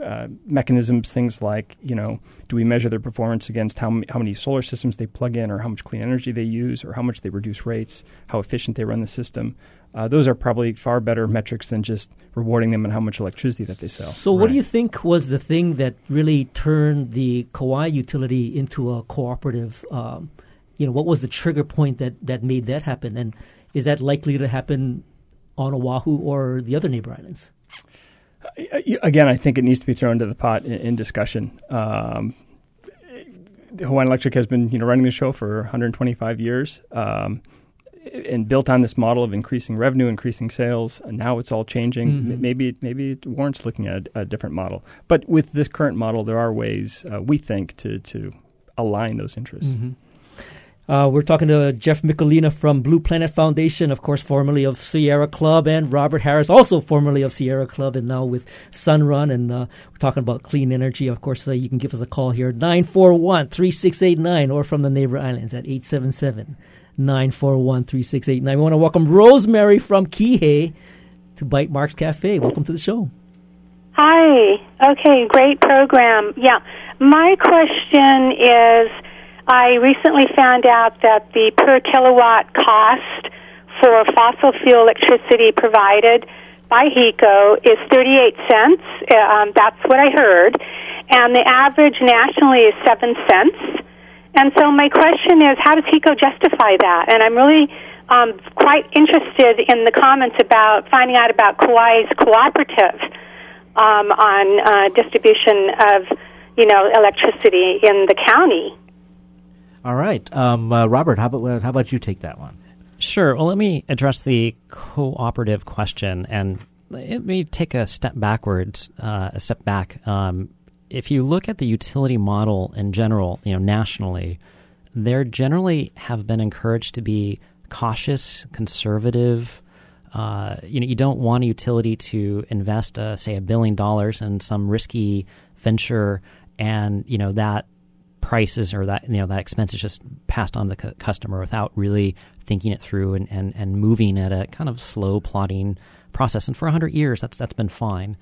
uh, mechanisms, things like you know, do we measure their performance against how m- how many solar systems they plug in, or how much clean energy they use, or how much they reduce rates, how efficient they run the system? Uh, those are probably far better metrics than just rewarding them and how much electricity that they sell. So, what do you think was the thing that really turned the Kauai utility into a cooperative? Um, you know, what was the trigger point that that made that happen, and is that likely to happen on Oahu or the other neighbor islands? Again, I think it needs to be thrown into the pot in, in discussion. Um, Hawaiian Electric has been, you know, running the show for 125 years, um, and built on this model of increasing revenue, increasing sales. And now it's all changing. Mm-hmm. Maybe, maybe it warrants looking at a, a, different model. But with this current model, there are ways uh, we think to to align those interests. Mm-hmm. Uh, we're talking to Jeff Mikulina from Blue Planet Foundation, of course, formerly of Sierra Club, and Robert Harris, also formerly of Sierra Club, and now with Sunrun. And uh, we're talking about clean energy. Of course, uh, you can give us a call here, 941 3689, or from the neighbor islands at 877 941 3689. We want to welcome Rosemary from Kihei to Bytemarks Cafe. Welcome to the show. Hi. Okay, great program. Yeah. My question is I recently found out that the per kilowatt cost for fossil fuel electricity provided by HECO is 38 cents. Um, that's what I heard. And the average nationally is 7 cents. And so my question is, how does HECO justify that? And I'm really um, quite interested in the comments about finding out about Kauai's cooperative um, on uh, distribution of, you know, electricity in the county. All right, um, uh, Robert. How about how about you take that one? Sure. Well, let me address the cooperative question, and let me take a step backwards, uh, a step back. Um, if you look at the utility model in general, you know, nationally, there generally have been encouraged to be cautious, conservative. Uh, you know, you don't want a utility to invest, uh, say, a billion dollars in some risky venture, and you know that prices or that you know that expense is just passed on to the cu- customer without really thinking it through and, and, and moving at a kind of slow plotting process. And for 100 years, that's that's been fine.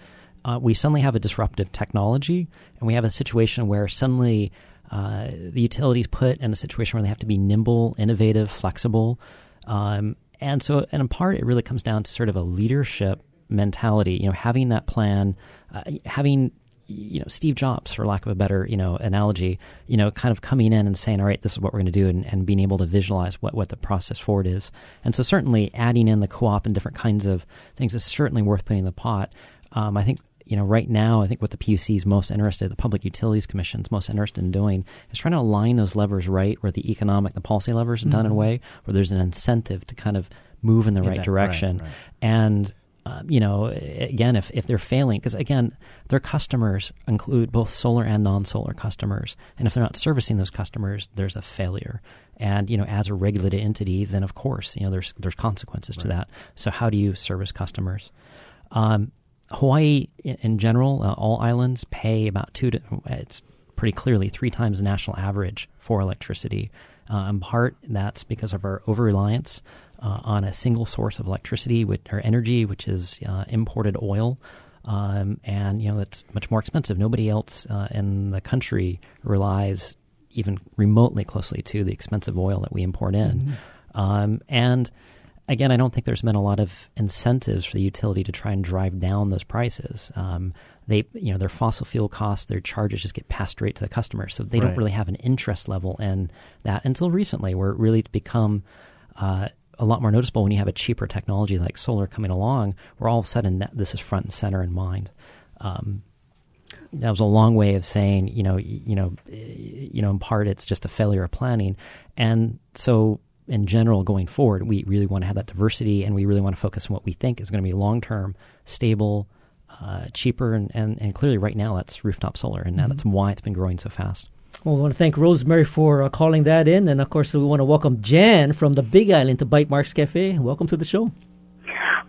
Uh, we suddenly have a disruptive technology, and we have a situation where suddenly uh, the utilities put in a situation where they have to be nimble, innovative, flexible. Um, and so, and in part, it really comes down to sort of a leadership mentality. You know, having that plan, uh, having you know Steve Jobs, for lack of a better you know analogy, you know, kind of coming in and saying, "All right, this is what we're going to do," and, and being able to visualize what what the process forward is. And so, certainly, adding in the co-op and different kinds of things is certainly worth putting in the pot. Um, I think you know right now, I think what the PUC is most interested, the Public Utilities Commission is most interested in doing, is trying to align those levers right where the economic, the policy levers are mm-hmm. done in a mm-hmm. way where there's an incentive to kind of move in the right that, direction, right, right. and um, you know, again, if, if they're failing, because again, their customers include both solar and non solar customers. And if they're not servicing those customers, there's a failure. And, you know, as a regulated entity, then of course, you know, there's, there's consequences right. to that. So, how do you service customers? Um, Hawaii, in, in general, uh, all islands pay about two to, it's pretty clearly three times the national average for electricity. Uh, in part, that's because of our over reliance uh, on a single source of electricity which, or energy, which is uh, imported oil. Um, and you know it's much more expensive. Nobody else uh, in the country relies even remotely closely to the expensive oil that we import in. Mm-hmm. Um, and again, I don't think there's been a lot of incentives for the utility to try and drive down those prices. Um, they, you know, their fossil fuel costs, their charges just get passed straight to the customer, so they right. don't really have an interest level in that until recently, where it really become uh, a lot more noticeable when you have a cheaper technology like solar coming along, where all of a sudden that, this is front and center in mind. Um, that was a long way of saying, you know, you know, you know, in part it's just a failure of planning, and so in general going forward, we really want to have that diversity, and we really want to focus on what we think is going to be long term, stable, uh, cheaper, and, and and clearly right now that's rooftop solar, and Mhm. that's why it's been growing so fast. Well, we want to thank Rosemary for uh, calling that in, and of course, we want to welcome Jan from the Big Island to Bytemarks Cafe. Welcome to the show.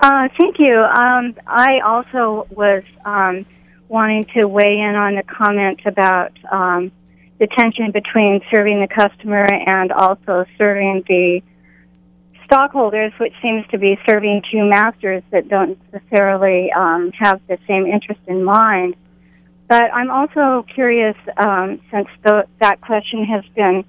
Uh, thank you. Um, I also was um, wanting to weigh in on the comment about um, the tension between serving the customer and also serving the stockholders, which seems to be serving two masters that don't necessarily um, have the same interest in mind. But I'm also curious, um, since the, that question has been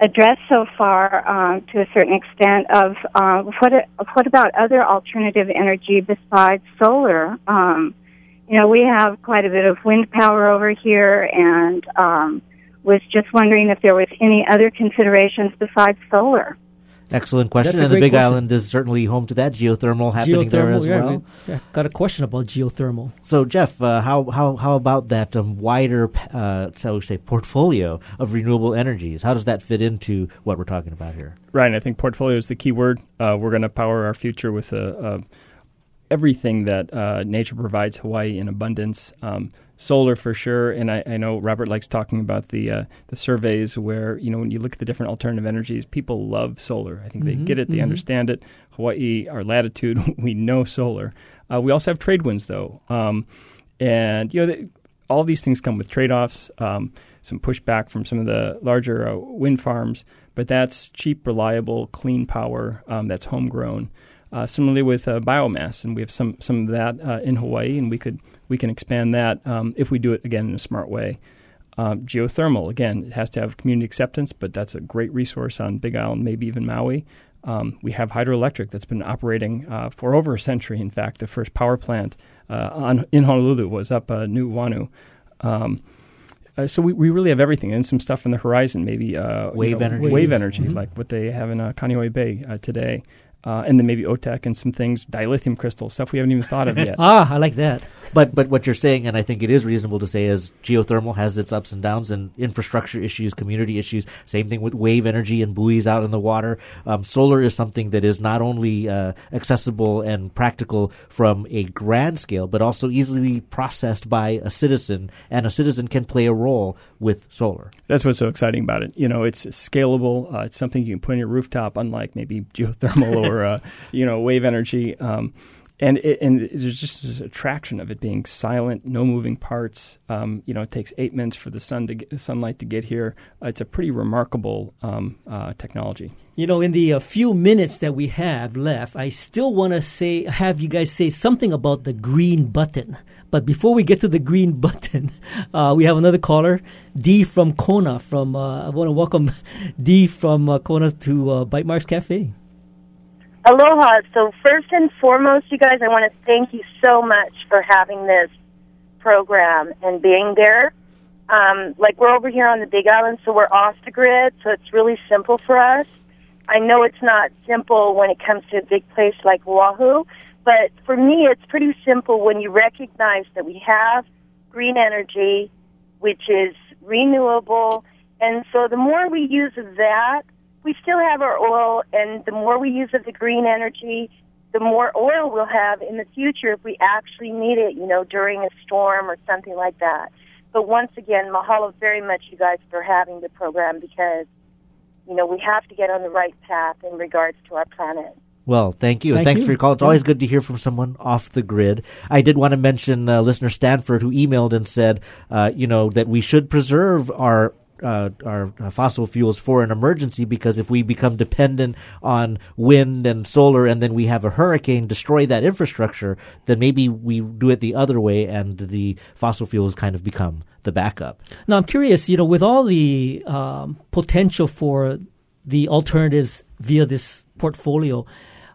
addressed so far um, to a certain extent of uh, what what about other alternative energy besides solar? Um, you know, we have quite a bit of wind power over here, and um, was just wondering if there was any other considerations besides solar. Excellent question. That's And the Big question. Island is certainly home to that geothermal happening there as yeah, well. we- yeah, got a question about geothermal. So, Jeff, uh, how how how about that um, wider, uh, shall we say, portfolio of renewable energies? How does that fit into what we're talking about here? Right, and I think portfolio is the key word. Uh, we're going to power our future with uh, uh, everything that uh, nature provides Hawaii in abundance. Um, solar for sure, and I, I know Robert likes talking about the uh, the surveys where you know when you look at the different alternative energies, people love solar. I think they Mhm, get it, they mhm. understand it. Hawaii, our latitude, (laughs) we know solar. Uh, we also have trade winds though, um, and you know. The, all these things come with trade-offs, um, some pushback from some of the larger uh, wind farms, but that's cheap, reliable, clean power um, that's homegrown. Uh, similarly with uh, biomass, and we have some some of that uh, in Hawaii, and we could we can expand that um, if we do it again in a smart way. Um, geothermal, again, it has to have community acceptance, but that's a great resource on Big Island, maybe even Maui. Um, we have hydroelectric that's been operating uh, for over a century. In fact, the first power plant uh, on, in Honolulu was up uh, Nuuanu. Um, uh, so we, we really have everything and some stuff on the horizon, maybe uh, you Wave know, energy. wave energy, Mhm. like what they have in uh, Kaneohe Bay uh, today, uh, and then maybe OTEC and some things, dilithium crystals, stuff we haven't even thought of (laughs) yet. ah, I like that. But but what you're saying, and I think it is reasonable to say, is geothermal has its ups and downs, and infrastructure issues, community issues. Same thing with wave energy and buoys out in the water. Um, solar is something that is not only uh, accessible and practical from a grand scale, but also easily processed by a citizen, and a citizen can play a role with solar. That's what's so exciting about it. You know, it's scalable. Uh, it's something you can put on your rooftop, unlike maybe (laughs) geothermal or uh, you know wave energy. Um, and it, and there's just this attraction of it being silent, no moving parts. Um, you know, it takes eight minutes for the sun to get, sunlight to get here. Uh, it's a pretty remarkable um, uh, technology. You know, in the uh, few minutes that we have left, I still want to say, have you guys say something about the green button. But before we get to the green (laughs) button, uh, we have another caller, Dee from Kona. From uh, I want to welcome (laughs) Dee from uh, Kona to Bytemarks Cafe. Aloha. So first and foremost, you guys, I want to thank you so much for having this program and being there. Um, like we're over here on the Big Island, so we're off the grid, so it's really simple for us. I know it's not simple when it comes to a big place like Oahu, but for me, it's pretty simple when you recognize that we have green energy, which is renewable, and so the more we use that, we still have our oil, and the more we use of the green energy, the more oil we'll have in the future if we actually need it, you know, during a storm or something like that. But once again, mahalo very much, you guys, for having the program because, you know, we have to get on the right path in regards to our planet. Well, thank you. and Thank thanks you. for your call. It's always good to hear from someone off the grid. I did want to mention uh, listener Stanford who emailed and said, uh, you know, that we should preserve our uh, our uh, fossil fuels for an emergency because if we become dependent on wind and solar and then we have a hurricane destroy that infrastructure, then maybe we do it the other way and the fossil fuels kind of become the backup. Now, I'm curious, you know, with all the um, potential for the alternatives via this portfolio,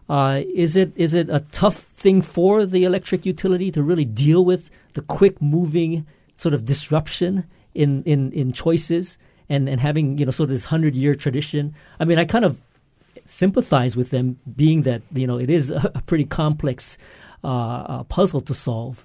uh, is it is it a tough thing for the electric utility to really deal with the quick moving sort of disruption in, in, in choices and, and having you know sort of this hundred year tradition? I mean, I kind of sympathize with them, being that you know it is a, a pretty complex uh, uh, puzzle to solve.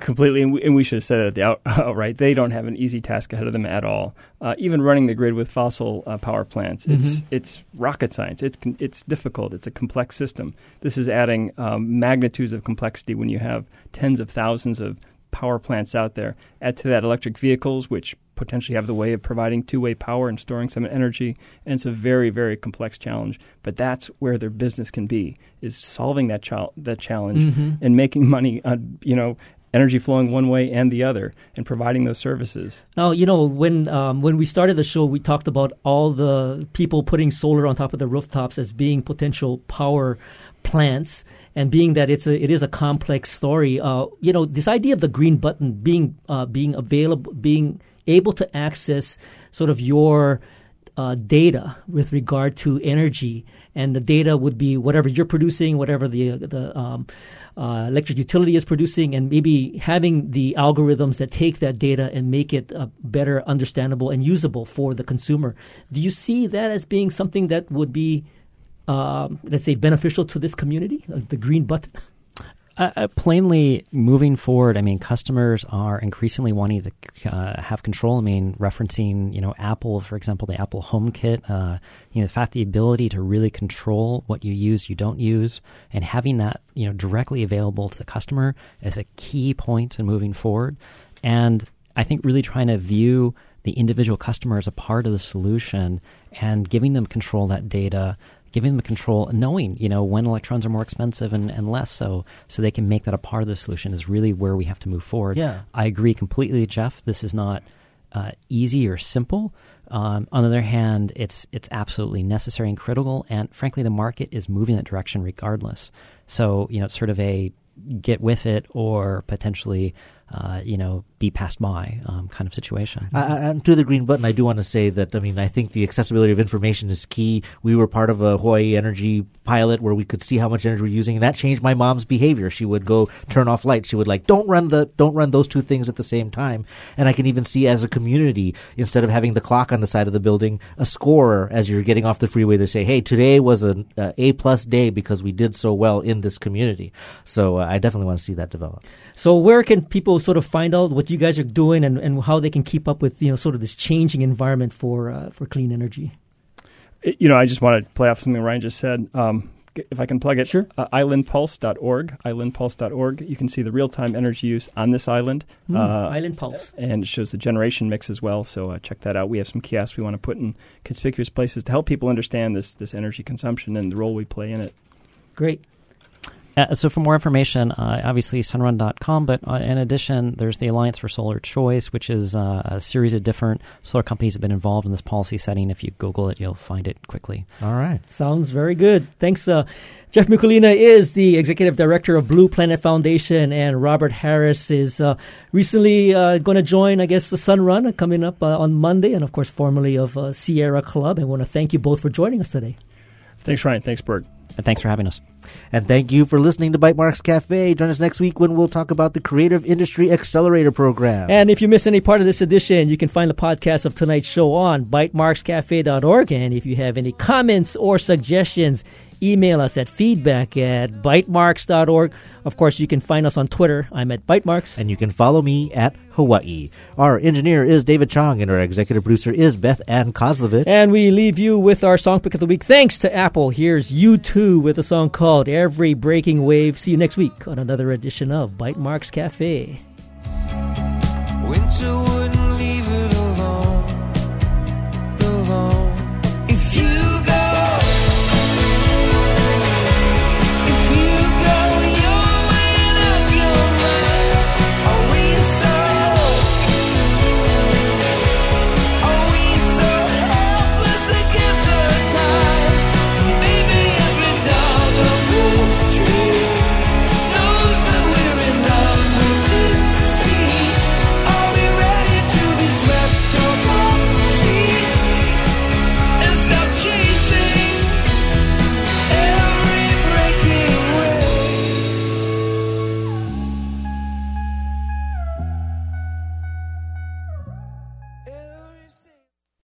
Completely, and we, and we should have said it at the out, (laughs) outright. They don't have an easy task ahead of them at all. Uh, even running the grid with fossil uh, power plants, it's Mhm. it's rocket science. It's it's difficult. It's a complex system. This is adding um, magnitudes of complexity when you have tens of thousands of power plants out there. Add to that electric vehicles, which potentially have the way of providing two-way power and storing some energy, and it's a very very complex challenge. But that's where their business can be is solving that chal- that challenge Mhm. and making money on you know energy flowing one way and the other and providing those services. Now, you know, when um, when we started the show, we talked about all the people putting solar on top of the rooftops as being potential power plants, and being that it's a it is a complex story. Uh, you know, this idea of the green button being uh, being available, being able to access sort of your uh, data with regard to energy, and the data would be whatever you're producing, whatever the the um, uh, electric utility is producing, and maybe having the algorithms that take that data and make it uh, better understandable and usable for the consumer. Do you see that as being something that would be, um, let's say, beneficial to this community, uh, the green button? Uh, uh, plainly, moving forward, I mean, customers are increasingly wanting to uh, have control. I mean, referencing, you know, Apple, for example, the Apple HomeKit, uh, you know, the fact, the ability to really control what you use, you don't use, and having that, you know, directly available to the customer is a key point in moving forward. And I think really trying to view the individual customer as a part of the solution and giving them control that data giving them control knowing you know when electrons are more expensive and, and less so so they can make that a part of the solution is really where we have to move forward. Yeah. i agree completely jeff. This is not uh, easy or simple. Um, on the other hand it's it's absolutely necessary and critical and frankly the market is moving that direction regardless. So you know it's sort of a get with it or potentially uh, you know be passed by um, kind of situation Uh, and to the green button, I do want to say that I mean I think the accessibility of information is key. We were part of a Hawaii energy pilot where we could see how much energy we're using, and that changed my mom's behavior. She would go turn off lights. She would like don't run the don't run those two things at the same time. And I can even see as a community instead of having the clock on the side of the building, a score as you're getting off the freeway. They say, "Hey, today was an uh, A plus day because we did so well in this community." So uh, I definitely want to see that develop. So where can people sort of find out what you guys are doing and, and how they can keep up with you know sort of this changing environment for uh, for clean energy? You know, I just want to play off something Ryan just said. Um, if I can plug it, sure. Uh, islandpulse.org, islandpulse.org. You can see the real-time energy use on this island. Hmm, Uh, Island Pulse. And it shows the generation mix as well. So uh, check that out. We have some kiosks we want to put in conspicuous places to help people understand this this energy consumption and the role we play in it. Great. Uh, so for more information, uh, obviously sunrun.com, but uh, in addition, there's the Alliance for Solar Choice, which is uh, a series of different solar companies that have been involved in this policy setting. If you Google it, you'll find it quickly. All right. Sounds very good. Thanks. Uh, Jeff Mikulina is the executive director of Blue Planet Foundation, and Robert Harris is uh, recently uh, going to join, I guess, the Sunrun coming up uh, on Monday, and of course, formerly of uh, Sierra Club. I want to thank you both for joining us today. Thanks, Ryan. Thanks, Burt. And thanks for having us. And thank you for listening to Bytemarks Cafe. Join us next week when we'll talk about the Creative Industry Accelerator Program. And if you miss any part of this edition, you can find the podcast of tonight's show on bytemarkscafe.org. And if you have any comments or suggestions, email us at feedback at bytemarks.org. Of course, you can find us on Twitter. I'm at bytemarks. And you can follow me at Hawaii. Our engineer is David Chong, and our executive producer is Beth Ann Kozlovich. And we leave you with our song pick of the week. Thanks to Apple. Here's U2 with a song called Every Breaking Wave. See you next week on another edition of Bytemarks Cafe. Went to